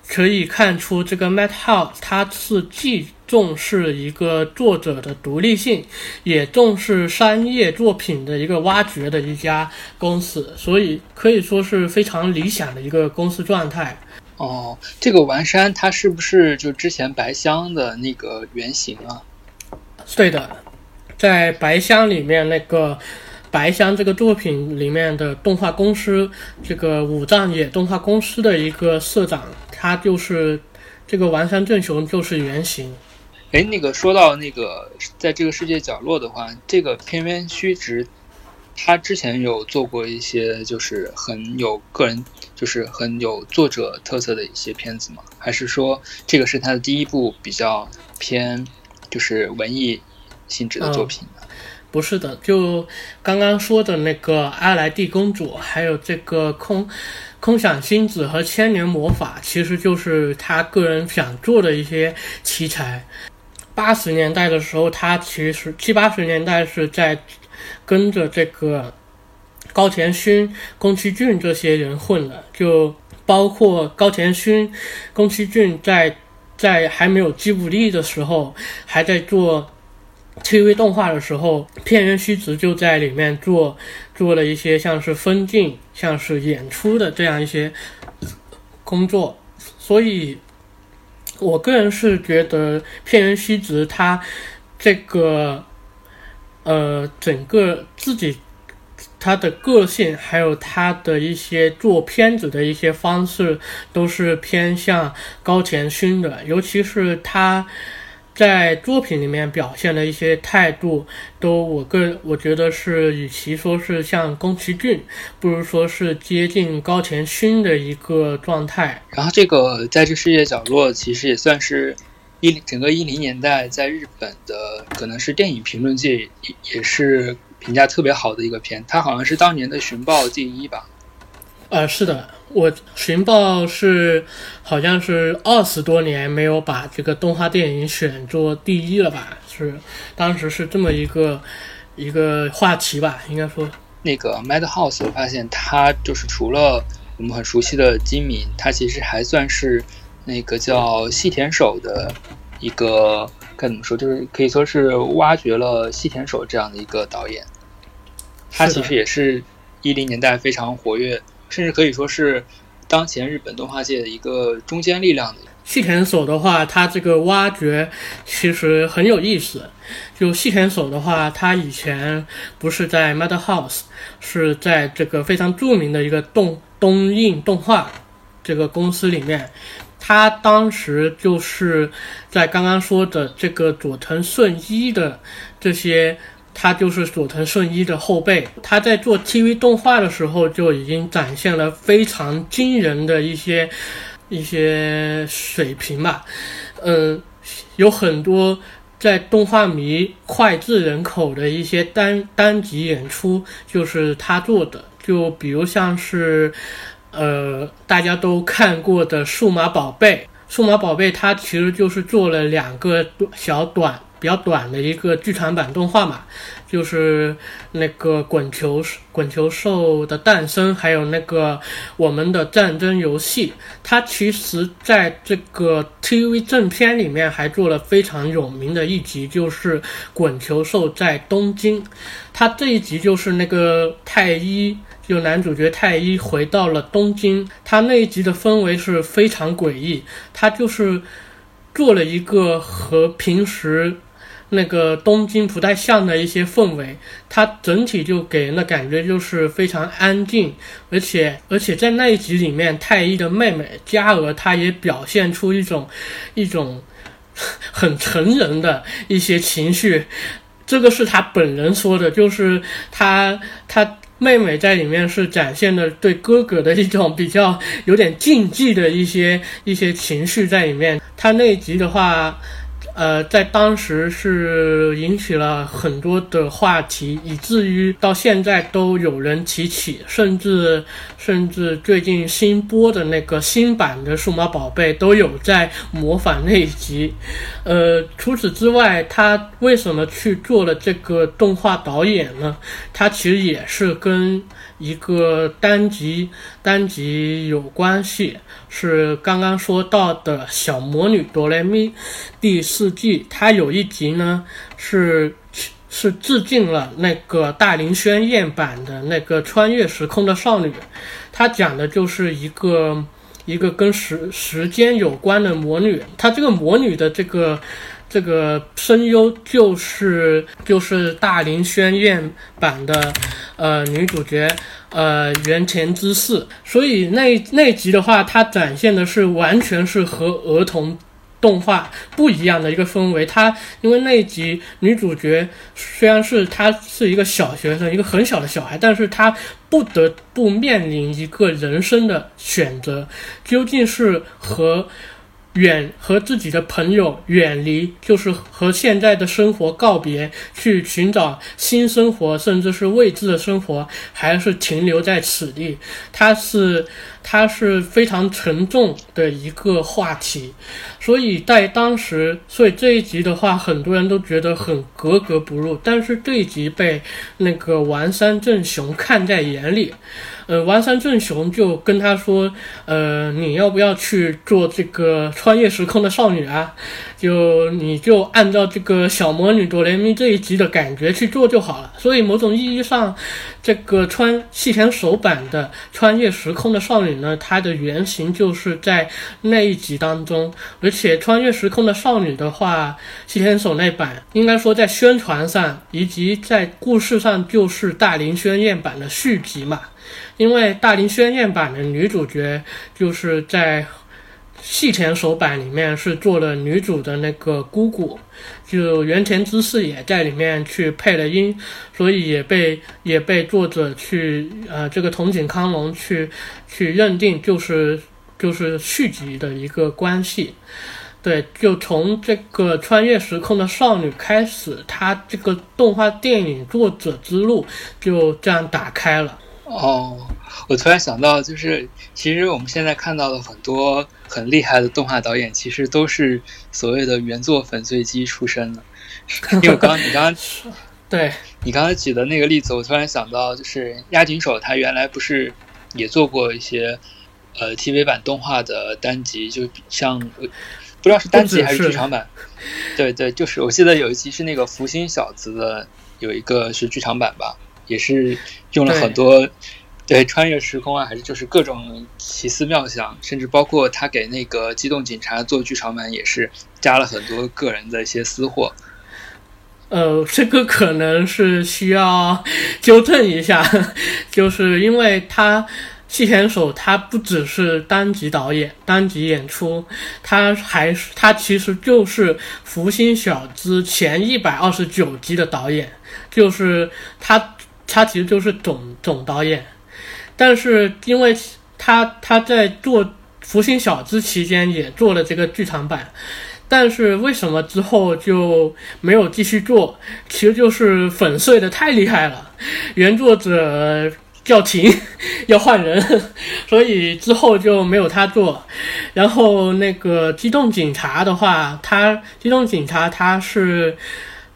可以看出这个 Madhouse 它是既重视一个作者的独立性，也重视商业作品的一个挖掘的一家公司，所以可以说是非常理想的一个公司状态。哦，这个丸山它是不是就之前白香的那个原型啊？对的，在白香里面那个白香这个作品里面的动画公司，这个五藏野动画公司的一个社长，他就是这个丸山正雄就是原型。哎，那个说到那个在这个世界角落的话，这个片边虚值，他之前有做过一些就是很有个人。就是很有作者特色的一些片子吗？还是说这个是他的第一部比较偏就是文艺性质的作品呢？不是的，就刚刚说的那个阿莱蒂公主，还有这个空空想星子和千年魔法，其实就是他个人想做的一些题材。八十年代的时候，他其实七八十年代是在跟着这个高田勋、宫崎骏这些人混了，就包括高田勋、宫崎骏在在还没有吉卜力的时候，还在做 TV 动画的时候，片原虚子就在里面做做了一些像是分镜、像是演出的这样一些工作，所以。我个人是觉得片原希子他这个呃整个自己他的个性，还有他的一些做片子的一些方式，都是偏向高田勋的，尤其是他。在作品里面表现的一些态度，都我个我觉得是，与其说是像宫崎骏，不如说是接近高田勋的一个状态。然后这个在这世界角落，其实也算是一整个一零年代在日本的，可能是电影评论界也也是评价特别好的一个片。它好像是当年的寻报第一吧？呃，是的。我寻报是好像是二十多年没有把这个动画电影选做第一了吧？是当时是这么一个一个话题吧？应该说那个 Madhouse，我发现它就是除了我们很熟悉的金敏，它其实还算是那个叫细田守的一个该怎么说？就是可以说是挖掘了细田守这样的一个导演。他其实也是一零年代非常活跃。甚至可以说是当前日本动画界的一个中坚力量的细田守的话，他这个挖掘其实很有意思。就细田守的话，他以前不是在 Madhouse，是在这个非常著名的一个动东映动画这个公司里面。他当时就是在刚刚说的这个佐藤顺一的这些。他就是佐藤顺一的后辈，他在做 TV 动画的时候就已经展现了非常惊人的一些一些水平吧。嗯，有很多在动画迷脍炙人口的一些单单集演出就是他做的，就比如像是呃大家都看过的《数码宝贝》，《数码宝贝》它其实就是做了两个小短。比较短的一个剧场版动画嘛，就是那个滚球滚球兽的诞生，还有那个我们的战争游戏。它其实在这个 TV 正片里面还做了非常有名的一集，就是滚球兽在东京。它这一集就是那个太一，就男主角太一回到了东京。他那一集的氛围是非常诡异，他就是做了一个和平时。那个东京不太像的一些氛围，它整体就给人的感觉就是非常安静，而且而且在那一集里面，太一的妹妹佳娥，她也表现出一种一种 <laughs> 很成人的一些情绪，这个是他本人说的，就是他他妹妹在里面是展现的对哥哥的一种比较有点禁忌的一些一些情绪在里面，他那一集的话。呃，在当时是引起了很多的话题，以至于到现在都有人提起，甚至甚至最近新播的那个新版的数码宝贝都有在模仿那一集。呃，除此之外，他为什么去做了这个动画导演呢？他其实也是跟一个单集单集有关系。是刚刚说到的小魔女哆来咪第四季，它有一集呢是是致敬了那个大林宣彦版的那个穿越时空的少女，它讲的就是一个一个跟时时间有关的魔女，她这个魔女的这个。这个声优就是就是大林宣彦版的呃女主角呃原田之世，所以那那集的话，它展现的是完全是和儿童动画不一样的一个氛围。它因为那一集女主角虽然是她是一个小学生，一个很小的小孩，但是她不得不面临一个人生的选择，究竟是和。远和自己的朋友远离，就是和现在的生活告别，去寻找新生活，甚至是未知的生活，还是停留在此地？他是它是非常沉重的一个话题，所以在当时，所以这一集的话，很多人都觉得很格格不入。但是这一集被那个丸山正雄看在眼里。呃，丸山正雄就跟他说：“呃，你要不要去做这个穿越时空的少女啊？就你就按照这个小魔女哆来咪这一集的感觉去做就好了。所以某种意义上，这个穿细田守版的穿越时空的少女呢，它的原型就是在那一集当中。而且穿越时空的少女的话，细田守那版应该说在宣传上以及在故事上就是大林宣彦版的续集嘛。”因为大林宣彦版的女主角就是在细田守版里面是做了女主的那个姑姑，就原田知世也在里面去配了音，所以也被也被作者去呃这个桐井康隆去去认定就是就是续集的一个关系。对，就从这个穿越时空的少女开始，她这个动画电影作者之路就这样打开了。哦，我突然想到，就是其实我们现在看到的很多很厉害的动画导演，其实都是所谓的原作粉碎机出身的。因为刚你刚刚 <laughs> 对你刚才举的那个例子，我突然想到，就是押井守他原来不是也做过一些呃 TV 版动画的单集，就像不知道是单集还是剧场版。对对，就是我记得有一集是那个福星小子的，有一个是剧场版吧。也是用了很多，对穿越时空啊，还是就是各种奇思妙想，甚至包括他给那个机动警察做剧场版，也是加了很多个人的一些私货。呃，这个可能是需要纠正一下，<laughs> 就是因为他细田守他不只是单集导演、单集演出，他还是他其实就是《福星小子》前一百二十九集的导演，就是他。他其实就是总总导演，但是因为他他在做《福星小子》期间也做了这个剧场版，但是为什么之后就没有继续做？其实就是粉碎的太厉害了，原作者叫停，<laughs> 要换人，<laughs> 所以之后就没有他做。然后那个机动警察的话，他机动警察他是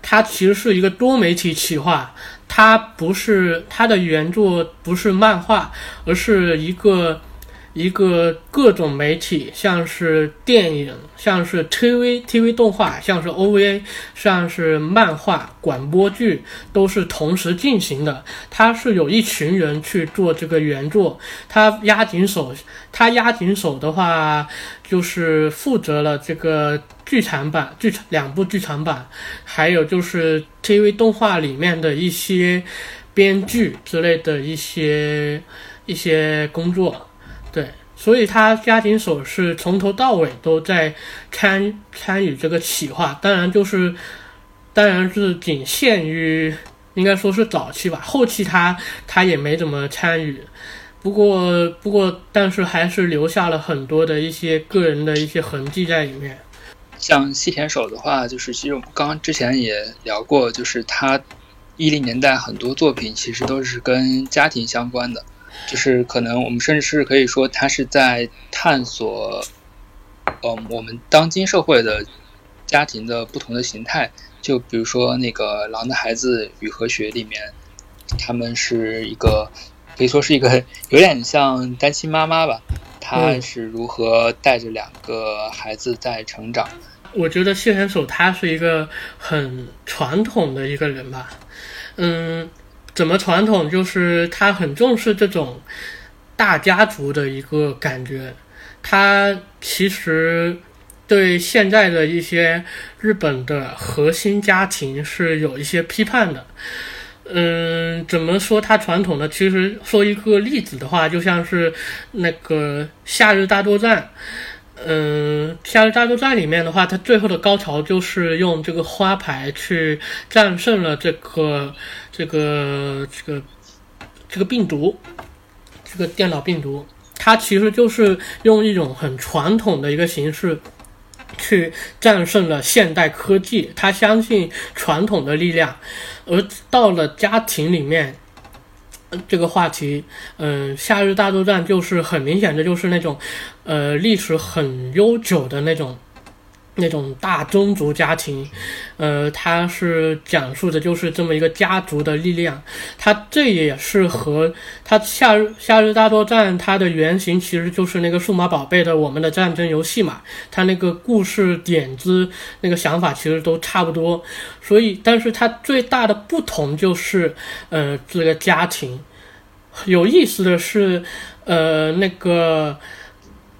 他其实是一个多媒体企划。它不是它的原著，不是漫画，而是一个一个各种媒体，像是电影，像是 TV TV 动画，像是 OVA，像是漫画、广播剧，都是同时进行的。它是有一群人去做这个原作，他押井守，他押井守的话，就是负责了这个。剧场版、剧场两部剧场版，还有就是 TV 动画里面的一些编剧之类的一些一些工作，所以他家庭手是从头到尾都在参参与这个企划，当然就是，当然是仅限于应该说是早期吧，后期他他也没怎么参与，不过不过但是还是留下了很多的一些个人的一些痕迹在里面。像细田守的话，就是其实我们刚刚之前也聊过，就是他一零年代很多作品其实都是跟家庭相关的，就是可能我们甚至是可以说他是在探索，嗯，我们当今社会的家庭的不同的形态。就比如说那个《狼的孩子与和学》里面，他们是一个可以说是一个有点像单亲妈妈吧。他是如何带着两个孩子在成长？我觉得谢贤守他是一个很传统的一个人吧。嗯，怎么传统？就是他很重视这种大家族的一个感觉。他其实对现在的一些日本的核心家庭是有一些批判的。嗯，怎么说它传统呢？其实说一个例子的话，就像是那个《夏日大作战》。嗯，《夏日大作战》里面的话，它最后的高潮就是用这个花牌去战胜了这个这个这个这个病毒，这个电脑病毒。它其实就是用一种很传统的一个形式。去战胜了现代科技，他相信传统的力量，而到了家庭里面，这个话题，嗯，《夏日大作战》就是很明显的就是那种，呃，历史很悠久的那种。那种大宗族家庭，呃，它是讲述的就是这么一个家族的力量。它这也是和它夏日夏日大作战它的原型其实就是那个数码宝贝的我们的战争游戏嘛。它那个故事点子那个想法其实都差不多。所以，但是它最大的不同就是，呃，这个家庭有意思的是，呃，那个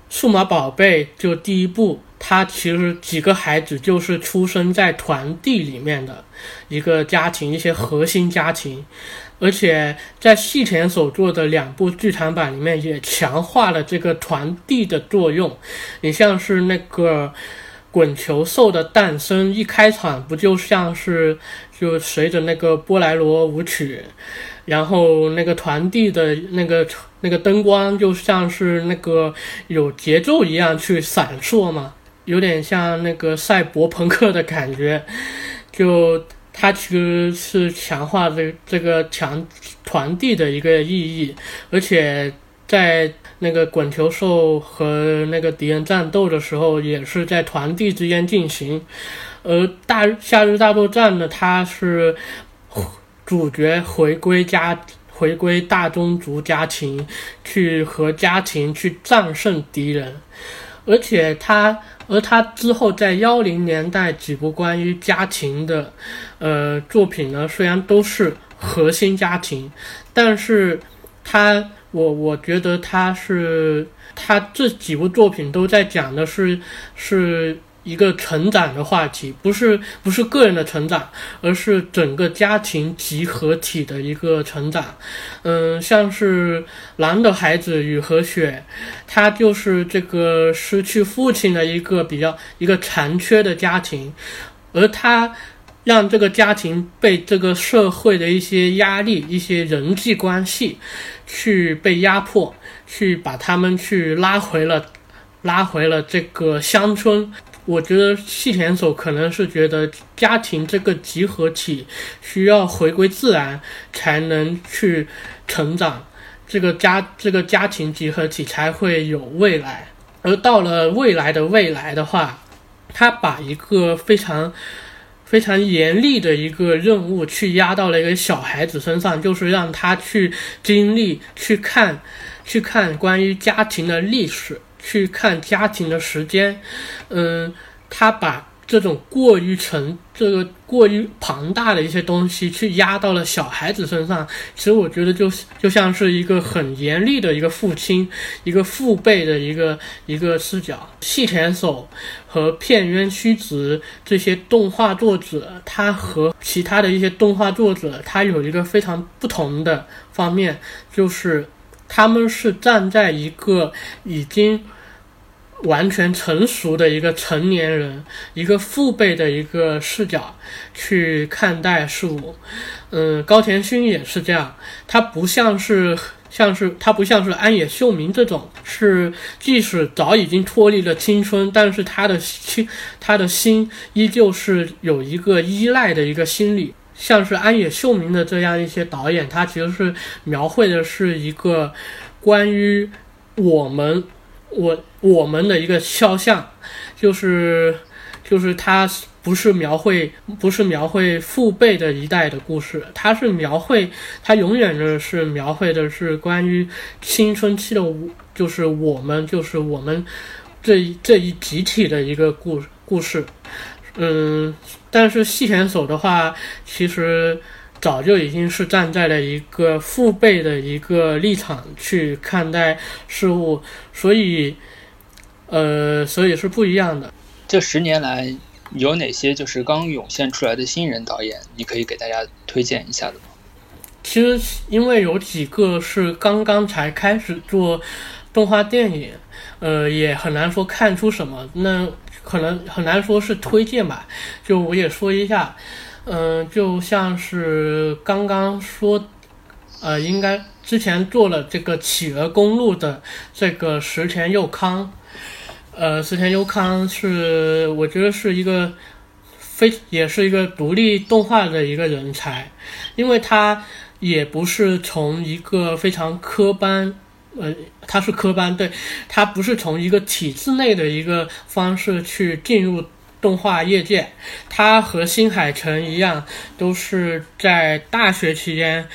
数码宝贝就第一部。他其实几个孩子就是出生在团地里面的一个家庭，一些核心家庭，而且在细田所做的两部剧场版里面也强化了这个团地的作用。你像是那个滚球兽的诞生，一开场不就像是就随着那个波莱罗舞曲，然后那个团地的那个那个灯光就像是那个有节奏一样去闪烁嘛。有点像那个赛博朋克的感觉，就它其实是强化这这个强团队的一个意义，而且在那个滚球兽和那个敌人战斗的时候，也是在团地之间进行。而大夏日大作战呢，它是主角回归家，回归大宗族家庭，去和家庭去战胜敌人，而且它。而他之后在幺零年代几部关于家庭的，呃作品呢，虽然都是核心家庭，但是他我我觉得他是他这几部作品都在讲的是是。一个成长的话题，不是不是个人的成长，而是整个家庭集合体的一个成长。嗯，像是《狼的孩子》雨和雪，他就是这个失去父亲的一个比较一个残缺的家庭，而他让这个家庭被这个社会的一些压力、一些人际关系去被压迫，去把他们去拉回了拉回了这个乡村。我觉得细田守可能是觉得家庭这个集合体需要回归自然才能去成长，这个家这个家庭集合体才会有未来。而到了未来的未来的话，他把一个非常非常严厉的一个任务去压到了一个小孩子身上，就是让他去经历、去看、去看关于家庭的历史。去看家庭的时间，嗯，他把这种过于沉、这个过于庞大的一些东西去压到了小孩子身上。其实我觉得，就就像是一个很严厉的一个父亲、一个父辈的一个一个视角。细田守和片渊虚子这些动画作者，他和其他的一些动画作者，他有一个非常不同的方面，就是他们是站在一个已经。完全成熟的一个成年人，一个父辈的一个视角去看待事物。嗯，高田勋也是这样，他不像是像是他不像是安野秀明这种，是即使早已经脱离了青春，但是他的心他的心依旧是有一个依赖的一个心理。像是安野秀明的这样一些导演，他其实是描绘的是一个关于我们。我我们的一个肖像，就是就是他不是描绘不是描绘父辈的一代的故事，他是描绘他永远的是描绘的是关于青春期的，就是我们就是我们这这一集体的一个故故事。嗯，但是细选手的话，其实。早就已经是站在了一个父辈的一个立场去看待事物，所以，呃，所以是不一样的。这十年来有哪些就是刚涌现出来的新人导演，你可以给大家推荐一下的吗？其实，因为有几个是刚刚才开始做动画电影，呃，也很难说看出什么，那可能很难说是推荐吧。就我也说一下。嗯，就像是刚刚说，呃，应该之前做了这个企鹅公路的这个石田佑康，呃，石田佑康是我觉得是一个非也是一个独立动画的一个人才，因为他也不是从一个非常科班，呃，他是科班，对，他不是从一个体制内的一个方式去进入动画业界，他和新海诚一样，都是在大学期间，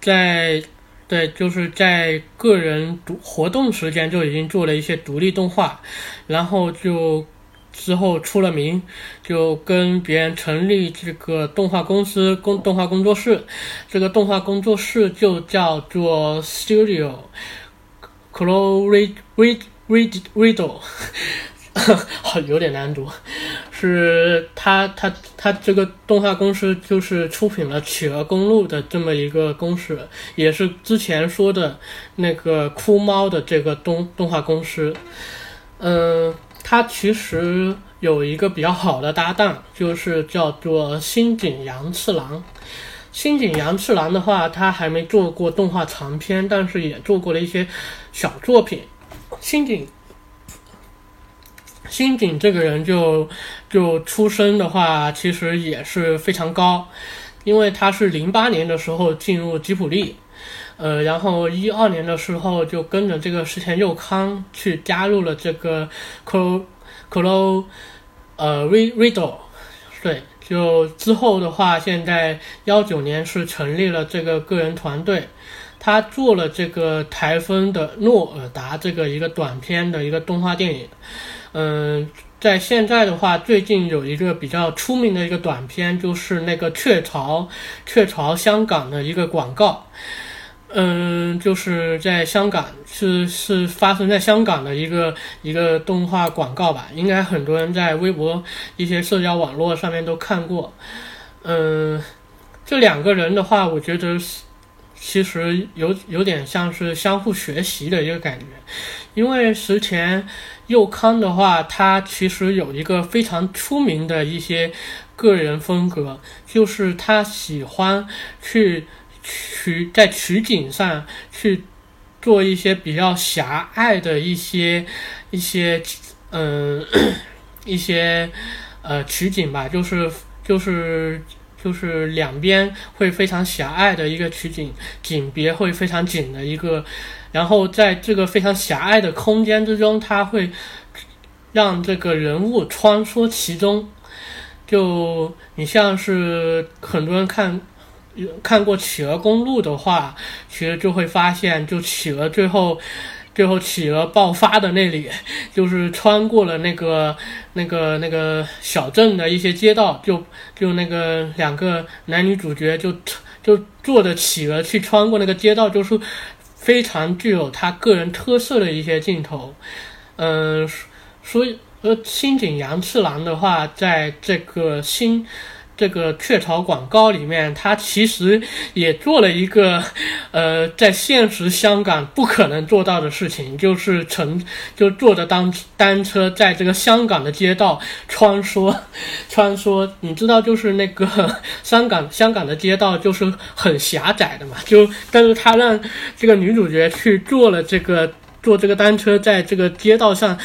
在对，就是在个人独活动时间就已经做了一些独立动画，然后就之后出了名，就跟别人成立这个动画公司工动画工作室，这个动画工作室就叫做 Studio c l o r i Rid Rid Riddle，<laughs> 好有点难读。是他，他，他这个动画公司就是出品了《企鹅公路》的这么一个公司，也是之前说的那个哭猫的这个动动画公司。嗯，他其实有一个比较好的搭档，就是叫做新井洋次郎。新井洋次郎的话，他还没做过动画长片，但是也做过了一些小作品。新井。新井这个人就就出生的话，其实也是非常高，因为他是零八年的时候进入吉普力，呃，然后一二年的时候就跟着这个石田佑康去加入了这个 Clo Clo 呃 Riddle，对，就之后的话，现在幺九年是成立了这个个人团队，他做了这个台风的诺尔达这个一个短片的一个动画电影。嗯，在现在的话，最近有一个比较出名的一个短片，就是那个雀巢，雀巢香港的一个广告。嗯，就是在香港，是是发生在香港的一个一个动画广告吧，应该很多人在微博一些社交网络上面都看过。嗯，这两个人的话，我觉得是其实有有点像是相互学习的一个感觉，因为石田。佑康的话，他其实有一个非常出名的一些个人风格，就是他喜欢去取在取景上去做一些比较狭隘的一些一些嗯 <clears throat> 一些呃取景吧，就是就是就是两边会非常狭隘的一个取景，景别会非常紧的一个。然后在这个非常狭隘的空间之中，它会让这个人物穿梭其中。就你像是很多人看看过《企鹅公路》的话，其实就会发现，就企鹅最后最后企鹅爆发的那里，<laughs> 就是穿过了那个那个那个小镇的一些街道，就就那个两个男女主角就就坐着企鹅去穿过那个街道，就是。非常具有他个人特色的一些镜头，嗯，所以呃，新井洋次郎的话，在这个新这个雀巢广告里面，他其实也做了一个 <laughs> 呃，在现实香港不可能做到的事情，就是乘就坐着单单车在这个香港的街道穿梭 <laughs> 穿梭。你知道，就是那个 <laughs> 香港香港的街道就是很狭窄的嘛，就但是他让这个女主角去坐了这个坐这个单车在这个街道上。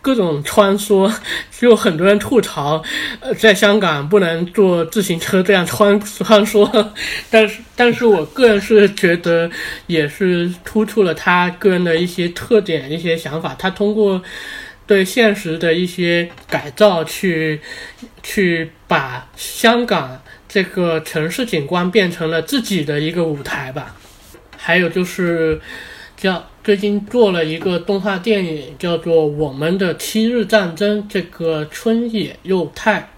各种穿梭，就很多人吐槽，呃，在香港不能坐自行车这样穿穿梭，但是，但是我个人是觉得，也是突出了他个人的一些特点、一些想法。他通过对现实的一些改造，去去把香港这个城市景观变成了自己的一个舞台吧。还有就是，叫。最近做了一个动画电影，叫做《我们的七日战争》。这个春野佑太，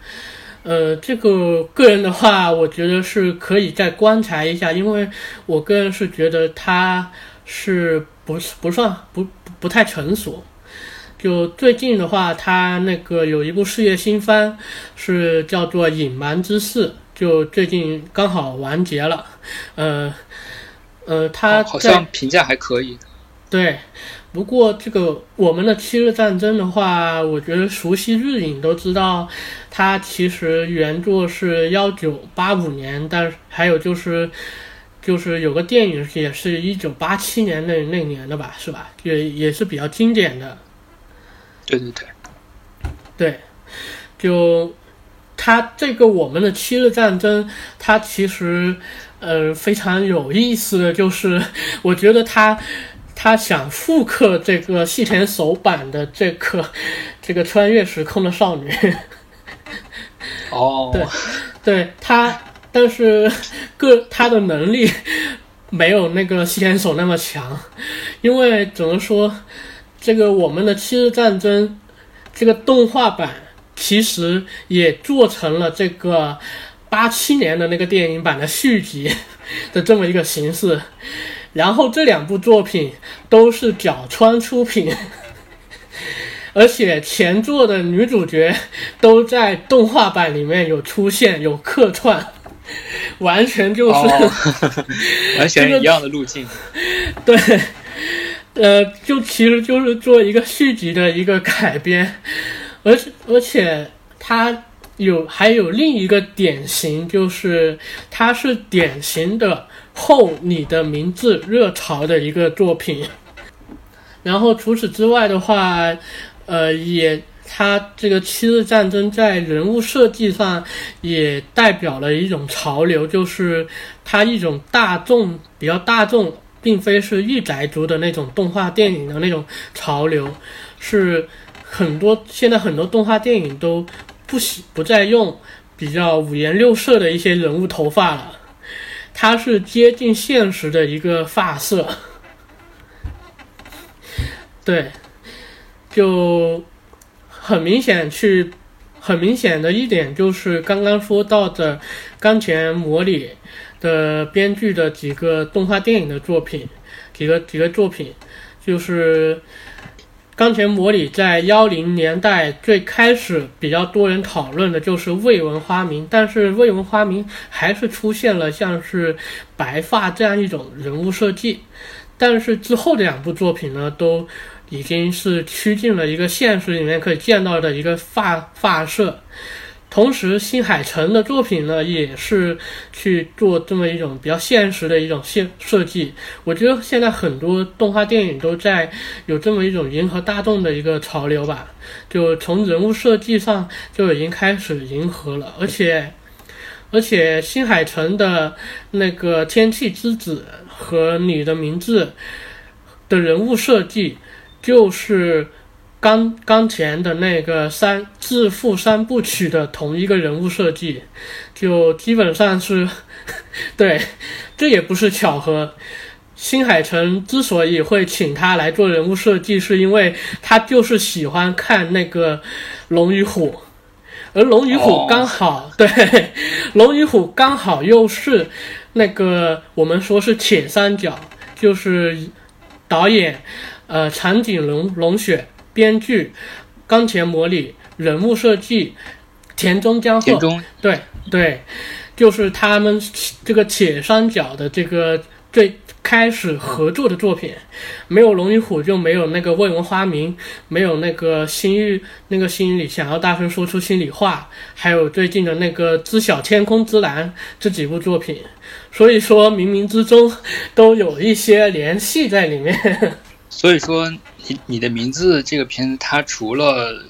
呃，这个个人的话，我觉得是可以再观察一下，因为我个人是觉得他是不是不算不不太成熟。就最近的话，他那个有一部事业新番，是叫做《隐瞒之事》，就最近刚好完结了。呃呃，他好像评价还可以。对，不过这个我们的七日战争的话，我觉得熟悉日影都知道，它其实原作是幺九八五年，但还有就是，就是有个电影也是一九八七年那那年的吧，是吧？也也是比较经典的。对对对，对，就它这个我们的七日战争，它其实呃非常有意思的就是，<laughs> 我觉得它它想复刻这个细田守版的这个 <laughs> 这个穿越时空的少女。哦，对，对他，但是个他的能力没有那个细田守那么强，因为怎么说，这个我们的七日战争这个动画版其实也做成了这个八七年的那个电影版的续集的这么一个形式，然后这两部作品都是角川出品。<laughs> 而且前作的女主角都在动画版里面有出现，有客串，<laughs> 完全就是 <laughs> 完全一样的路径。对，呃，就其实就是做一个续集的一个改编，而且而且它有还有另一个典型，就是它是典型的后你的名字热潮的一个作品。<laughs> 然后除此之外的话。呃，也，他这个七日战争在人物设计上也代表了一种潮流，就是它一种大众比较大众，并非是御宅族的那种动画电影的那种潮流，是很多现在很多动画电影都不喜不再用比较五颜六色的一些人物头发了，它是接近现实的一个发色，<laughs> 对。就很明显，去很明显的一点就是刚刚说到的《钢前魔里》的编剧的几个动画电影的作品，几个几个作品，就是《钢前魔里》在幺零年代最开始比较多人讨论的就是未闻花名，但是未闻花名还是出现了像是白发这样一种人物设计，但是之后的两部作品呢都。已经是趋近了一个现实里面可以见到的一个发发色，同时新海诚的作品呢也是去做这么一种比较现实的一种现设计。我觉得现在很多动画电影都在有这么一种迎合大众的一个潮流吧，就从人物设计上就已经开始迎合了，而且而且新海诚的那个《天气之子》和《你的名字》的人物设计。就是钢钢前的那个三致富三部曲的同一个人物设计，就基本上是，<laughs> 对，这也不是巧合。新海诚之所以会请他来做人物设计，是因为他就是喜欢看那个《龙与虎》，而《龙与虎》刚好 <laughs> 对，《龙与虎》刚好又是那个我们说是铁三角，就是导演。呃，长井龙龙雪编剧，钢琴魔里人物设计，田中江鹤，对对，就是他们这个铁三角的这个最开始合作的作品，没有龙与虎就没有那个未闻花名，没有那个心欲那个心里想要大声说出心里话，还有最近的那个知晓天空之蓝这几部作品，所以说冥冥之中 <laughs> 都有一些联系在里面。所以说，你你的名字这个片子，它除了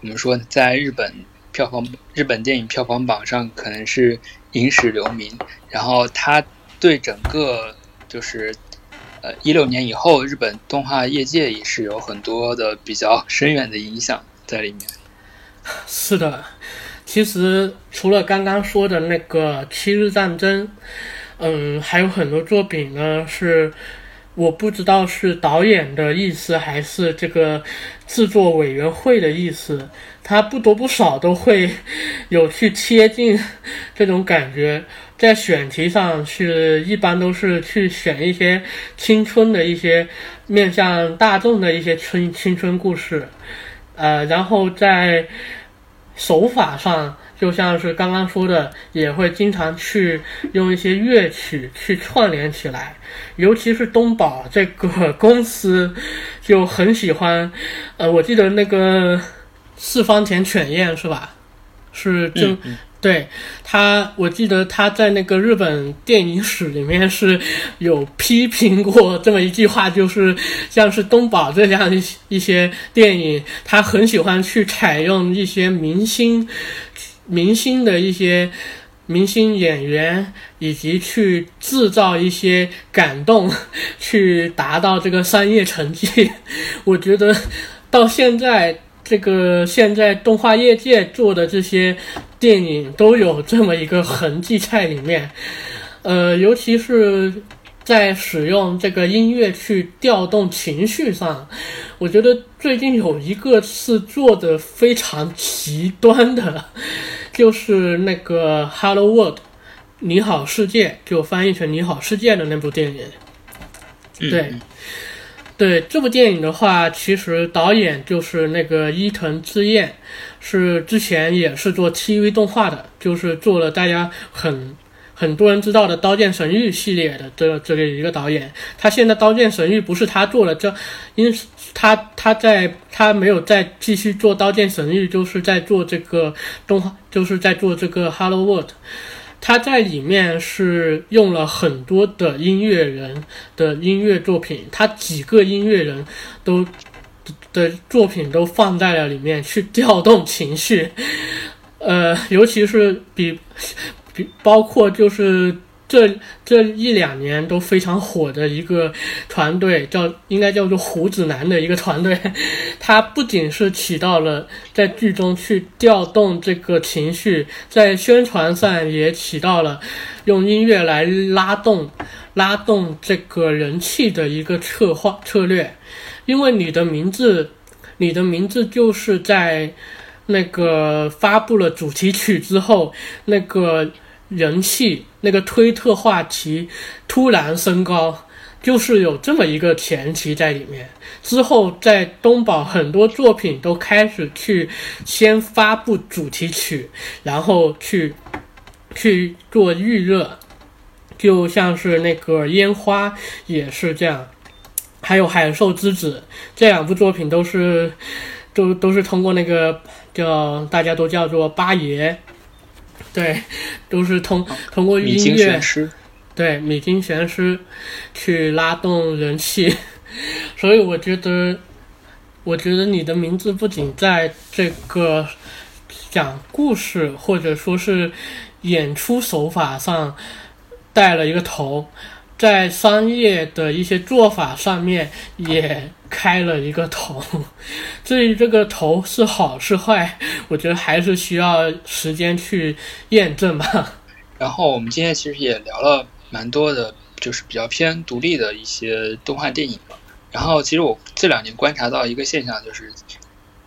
我们说在日本票房、日本电影票房榜上可能是影史留名，然后它对整个就是呃一六年以后日本动画业界也是有很多的比较深远的影响在里面。是的，其实除了刚刚说的那个七日战争，嗯，还有很多作品呢是。我不知道是导演的意思还是这个制作委员会的意思，他不多不少都会有去贴近这种感觉，在选题上是一般都是去选一些青春的一些面向大众的一些春青春故事，呃，然后在手法上。就像是刚刚说的，也会经常去用一些乐曲去串联起来，尤其是东宝这个公司就很喜欢。呃，我记得那个四方田犬彦是吧？是就。对他，我记得他在那个日本电影史里面是有批评过这么一句话，就是像是东宝这样一些电影，他很喜欢去采用一些明星。明星的一些明星演员，以及去制造一些感动，<laughs> 去达到这个商业成绩。<laughs> 我觉得到现在，这个现在动画业界做的这些电影都有这么一个痕迹在里面。呃，尤其是在使用这个音乐去调动情绪上，我觉得最近有一个是做的非常极端的。<laughs> 就是那个《Hello World》，你好世界，就翻译成你好世界的那部电影。对，对，这部电影的话，其实导演就是那个伊藤智彦，是之前也是做 TV 动画的，就是做了大家很。很多人知道的《刀剑神域》系列的这个这个一个导演，他现在《刀剑神域》不是他做了，这因他他在他没有再继续做《刀剑神域》，就是在做这个动画，就是在做这个《Hello World》。他在里面是用了很多的音乐人的音乐作品，他几个音乐人都的作品都放在了里面去调动情绪，呃，尤其是比。包括就是这这一两年都非常火的一个团队，叫应该叫做胡子男的一个团队，他不仅是起到了在剧中去调动这个情绪，在宣传上也起到了用音乐来拉动拉动这个人气的一个策划策略，因为你的名字，你的名字就是在那个发布了主题曲之后那个。人气那个推特话题突然升高，就是有这么一个前提在里面。之后在东宝很多作品都开始去先发布主题曲，然后去去做预热，就像是那个烟花也是这样，还有海兽之子这两部作品都是都都是通过那个叫大家都叫做八爷。对，都是通通过音乐，对米津玄师去拉动人气，所以我觉得，我觉得你的名字不仅在这个讲故事或者说是演出手法上带了一个头。在商业的一些做法上面也开了一个头，至于这个头是好是坏，我觉得还是需要时间去验证吧。<laughs> 然后我们今天其实也聊了蛮多的，就是比较偏独立的一些动画电影。然后其实我这两年观察到一个现象，就是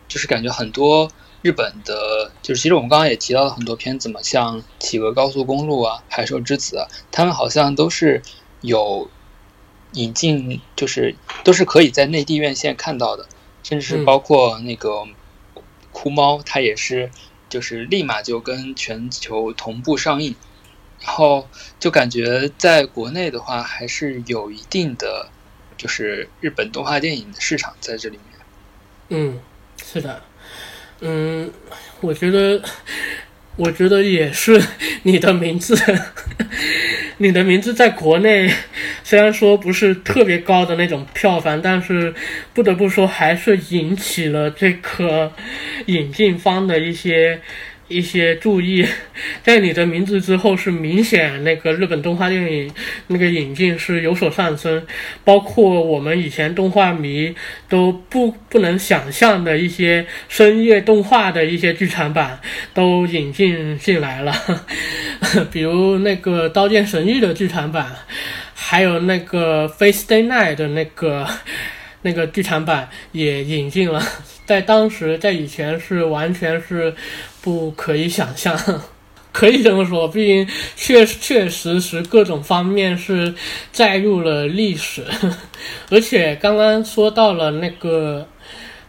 就是感觉很多日本的，就是其实我们刚刚也提到了很多片子嘛，像《企鹅高速公路》啊，《海兽之子》啊，他们好像都是。有引进，就是都是可以在内地院线看到的，甚至是包括那个《哭猫》，它也是就是立马就跟全球同步上映，然后就感觉在国内的话，还是有一定的就是日本动画电影的市场在这里面。嗯，是的，嗯，我觉得，我觉得也是你的名字。你的名字在国内 <laughs> 虽然说不是特别高的那种票房，但是不得不说还是引起了这个引进方的一些。一些注意，<laughs> 在你的名字之后是明显那个日本动画电影那个引进是有所上升，包括我们以前动画迷都不不能想象的一些深夜动画的一些剧场版都引进进来了，<laughs> 比如那个《刀剑神域》的剧场版，还有那个《Face Day Night》的那个 <laughs> 那个剧场版也引进了，在当时在以前是完全是。不可以想象，<laughs> 可以这么说，毕竟确确实实各种方面是载入了历史，<laughs> 而且刚刚说到了那个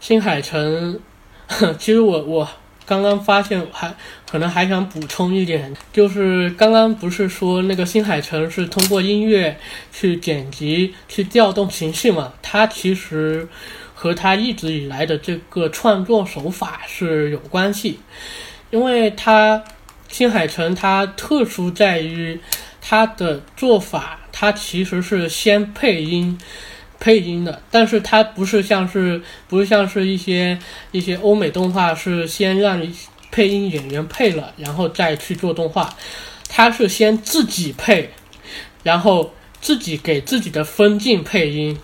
新海诚，<laughs> 其实我我刚刚发现还可能还想补充一点，就是刚刚不是说那个新海诚是通过音乐去剪辑去调动情绪嘛？他其实和他一直以来的这个创作手法是有关系。因为他新海诚他特殊在于他的做法，他其实是先配音配音的，但是他不是像是不是像是一些一些欧美动画是先让配音演员配了，然后再去做动画。他是先自己配，然后自己给自己的分镜配音，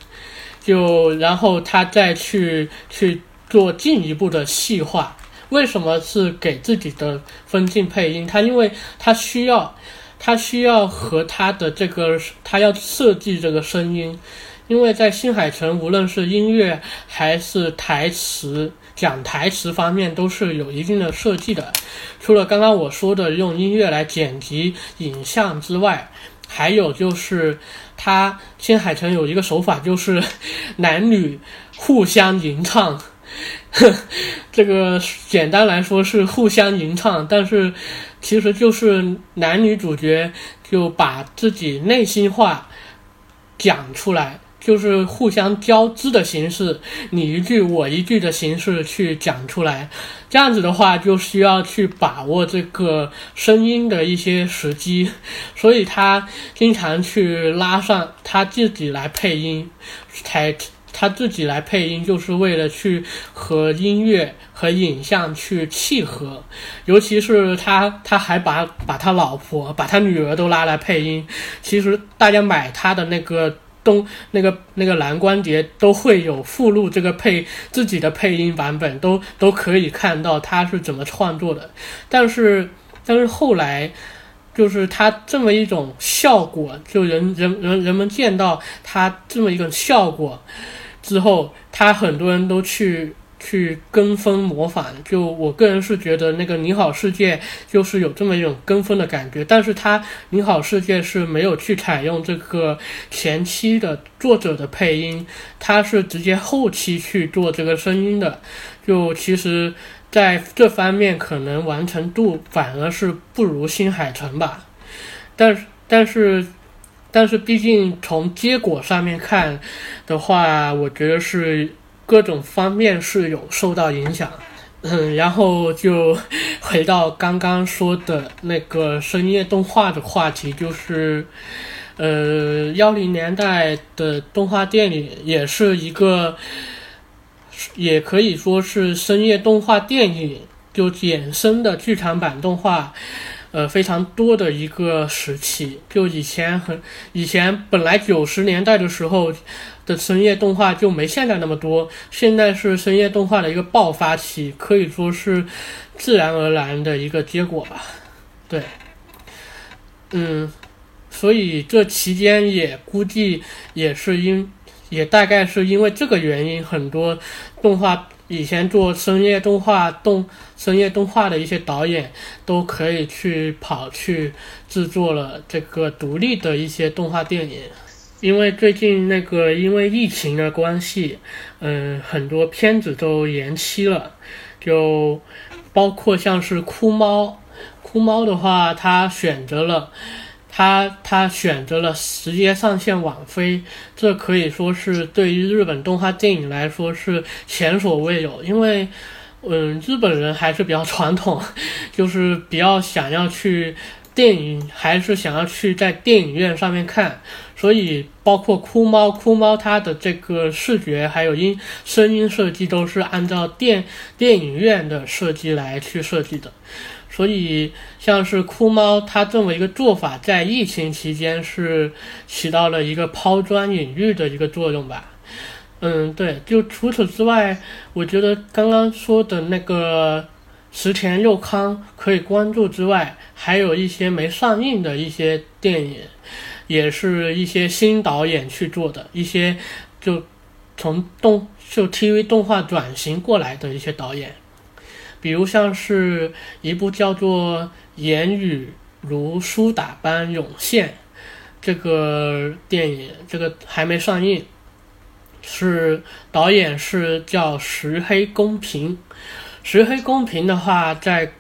就然后他再去去做进一步的细化。为什么是给自己的分镜配音？他因为他需要，他需要和他的这个他要设计这个声音。因为在新海诚，无论是音乐还是台词、讲台词方面，都是有一定的设计的。除了刚刚我说的用音乐来剪辑影像之外，还有就是他新海诚有一个手法，就是男女互相吟唱。<laughs> 这个简单来说是互相吟唱，但是其实就是男女主角就把自己内心话讲出来。就是互相交织的形式，你一句我一句的形式去讲出来，这样子的话就需要去把握这个声音的一些时机，所以他经常去拉上他自己来配音，才他自己来配音就是为了去和音乐和影像去契合，尤其是他他还把把他老婆把他女儿都拉来配音，其实大家买他的那个。东那个那个蓝光碟都会有附录，这个配自己的配音版本都都可以看到他是怎么创作的。但是但是后来就是他这么一种效果，就人人人人们见到他这么一个效果之后，他很多人都去。去跟风模仿，就我个人是觉得那个《你好世界》就是有这么一种跟风的感觉，但是它《你好世界》是没有去采用这个前期的作者的配音，它是直接后期去做这个声音的，就其实在这方面可能完成度反而是不如新海诚吧，但是但是但是毕竟从结果上面看的话，我觉得是。各种方面是有受到影响，嗯，然后就回到刚刚说的那个深夜动画的话题，就是，呃，幺零年代的动画电影也是一个，也可以说是深夜动画电影就衍生的剧场版动画，呃，非常多的一个时期。就以前很以前本来九十年代的时候。的深夜动画就没现在那么多，现在是深夜动画的一个爆发期，可以说是自然而然的一个结果吧。对，嗯，所以这期间也估计也是因，也大概是因为这个原因，很多动画以前做深夜动画动深夜动画的一些导演都可以去跑去制作了这个独立的一些动画电影。因为最近那个因为疫情的关系，嗯，很多片子都延期了，就包括像是哭猫，哭猫的话，他选择了，他他选择了直接上线网飞，这可以说是对于日本动画电影来说是前所未有，因为，嗯，日本人还是比较传统，就是比较想要去电影，还是想要去在电影院上面看。所以，包括哭猫，哭猫它的这个视觉还有音声音设计都是按照电电影院的设计来去设计的。所以，像是哭猫它这么一个做法，在疫情期间是起到了一个抛砖引玉的一个作用吧。嗯，对。就除此之外，我觉得刚刚说的那个石田佑康可以关注之外，还有一些没上映的一些电影。也是一些新导演去做的一些，就从动就 TV 动画转型过来的一些导演，比如像是一部叫做《言语如苏打般涌现》这个电影，这个还没上映，是导演是叫石黑公平。石黑公平的话，在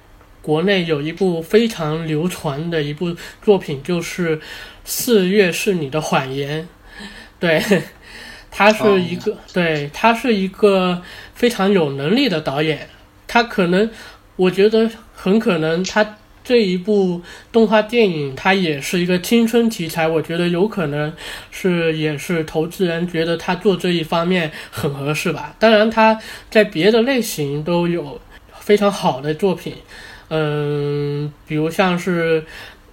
国内有一部非常流传的一部作品，就是。四月是你的谎言，对，他是一个，对他是一个非常有能力的导演。他可能，我觉得很可能，他这一部动画电影，它也是一个青春题材。我觉得有可能是，也是投资人觉得他做这一方面很合适吧。当然，他在别的类型都有非常好的作品，嗯，比如像是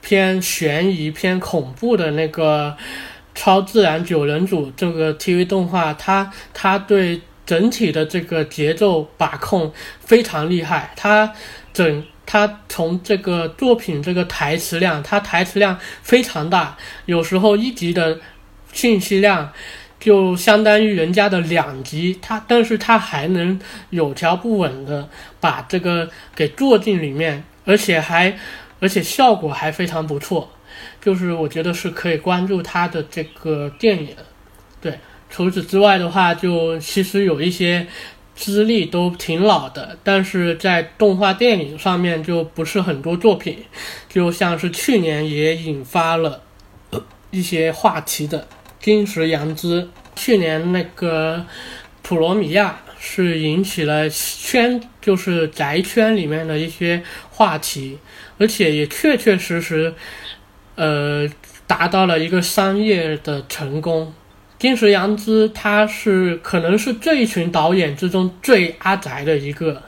偏悬疑、偏恐怖的那个《超自然九人组》这个 TV 动画，它它对整体的这个节奏把控非常厉害，它整。他从这个作品这个台词量，他台词量非常大，有时候一集的信息量就相当于人家的两集。他，但是他还能有条不紊的把这个给做进里面，而且还，而且效果还非常不错。就是我觉得是可以关注他的这个电影。对，除此之外的话，就其实有一些。资历都挺老的，但是在动画电影上面就不是很多作品，就像是去年也引发了一些话题的《金石阳之》，去年那个《普罗米亚》是引起了圈，就是宅圈里面的一些话题，而且也确确实实，呃，达到了一个商业的成功。金石阳之，他是可能是这一群导演之中最阿宅的一个，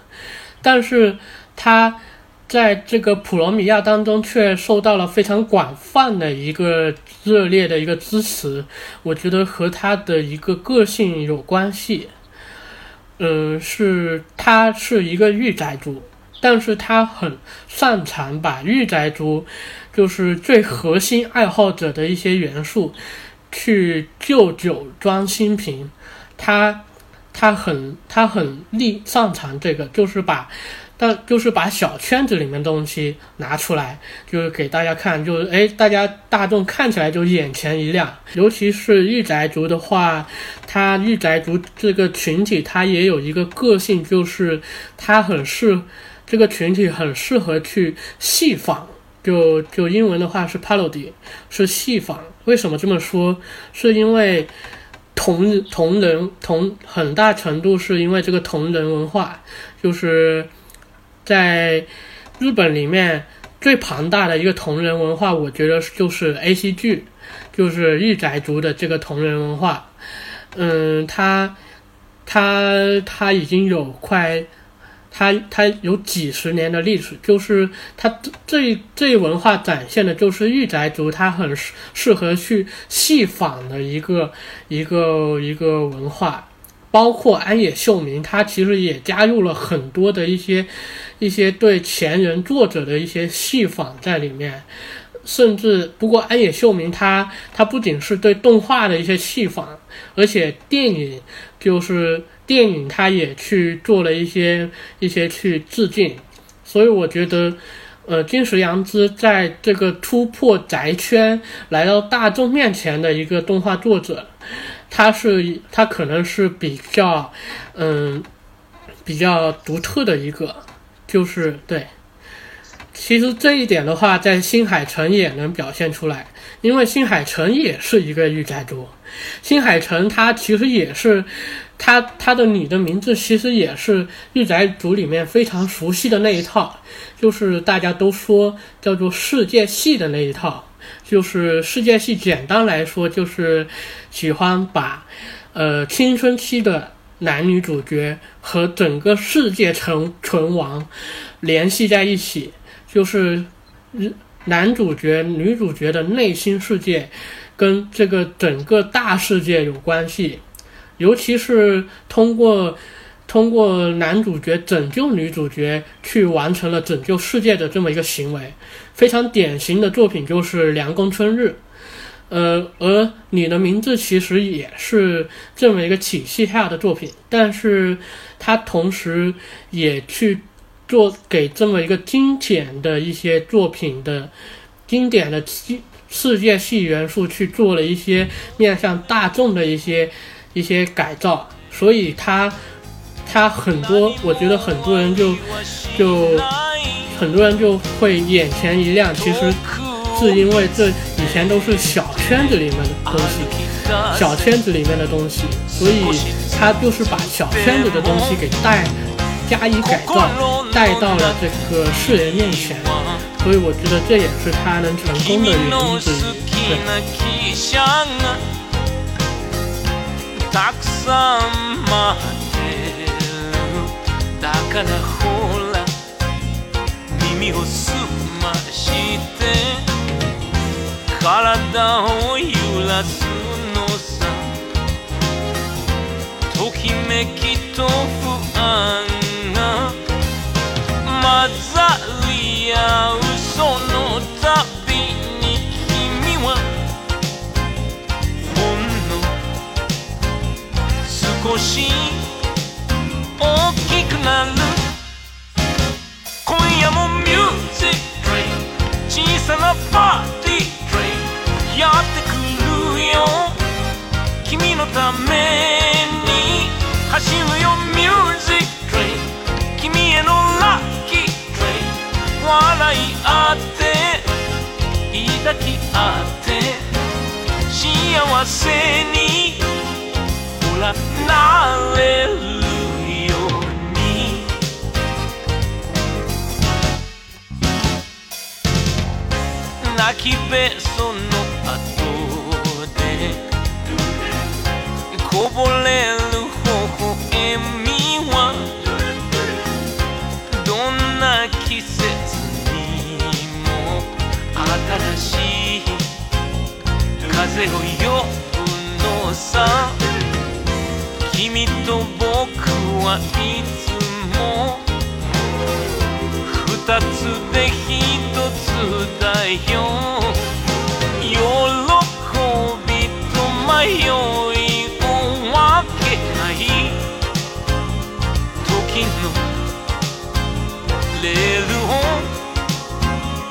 但是他在这个普罗米亚当中却受到了非常广泛的一个热烈的一个支持。我觉得和他的一个个性有关系。嗯，是他是一个御宅族，但是他很擅长把御宅族就是最核心爱好者的一些元素。去旧酒装新瓶，他他很他很厉擅长这个，就是把，但就是把小圈子里面东西拿出来，就是给大家看，就是哎，大家大众看起来就眼前一亮。尤其是御宅族的话，他御宅族这个群体，他也有一个个性，就是他很适这个群体很适合去戏仿。就就英文的话是 parody，是戏仿。为什么这么说？是因为同同人同很大程度是因为这个同人文化，就是在日本里面最庞大的一个同人文化，我觉得就是 A C G，就是御宅族的这个同人文化。嗯，他他他已经有快。它它有几十年的历史，就是它这这这一文化展现的就是御宅族，它很适适合去戏仿的一个一个一个文化，包括安野秀明，他其实也加入了很多的一些一些对前人作者的一些戏仿在里面，甚至不过安野秀明他他不仅是对动画的一些戏仿，而且电影就是。电影他也去做了一些一些去致敬，所以我觉得，呃，金石阳之在这个突破宅圈来到大众面前的一个动画作者，他是他可能是比较，嗯，比较独特的一个，就是对。其实这一点的话，在新海诚也能表现出来，因为新海诚也是一个御宅族，新海诚他其实也是。他他的你的名字其实也是御宅族里面非常熟悉的那一套，就是大家都说叫做世界系的那一套，就是世界系简单来说就是喜欢把，呃青春期的男女主角和整个世界存存亡联系在一起，就是男主角女主角的内心世界跟这个整个大世界有关系。尤其是通过通过男主角拯救女主角，去完成了拯救世界的这么一个行为，非常典型的作品就是《凉宫春日》。呃，而你的名字其实也是这么一个体系下的作品，但是它同时也去做给这么一个经典的一些作品的经典的世界系元素去做了一些面向大众的一些。一些改造，所以他他很多，我觉得很多人就就很多人就会眼前一亮。其实是因为这以前都是小圈子里面的东西，小圈子里面的东西，所以他就是把小圈子的东西给带加以改造，带到了这个世人面前。所以我觉得这也是他能成功的原因之一。对。たくさん待ってるだからほら耳を澄まして体を揺らすのさときめきと不安が混ざり合うその度に君はほんの少し大きくなる今夜もミュージック小さなパーティーやってくるよ君のため笑い合って抱き合って幸せにほらなれるように。泣きべその後でこぼれる新しい風を呼ぶのさ君と僕はいつも二つで一つだよ喜びと迷いを分けない時のレールを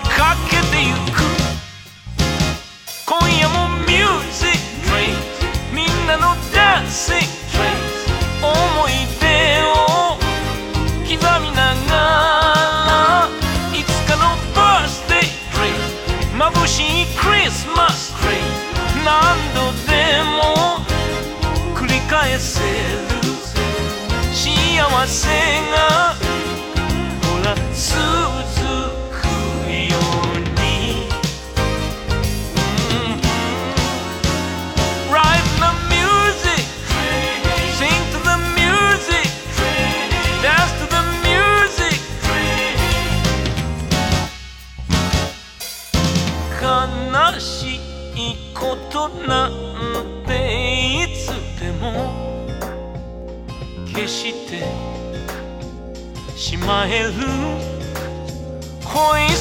かけてゆくダンシング思い出を刻みながらいつかのバースデー眩しいクリスマス何度でも繰り返せる幸せがほら続くしまえる恋する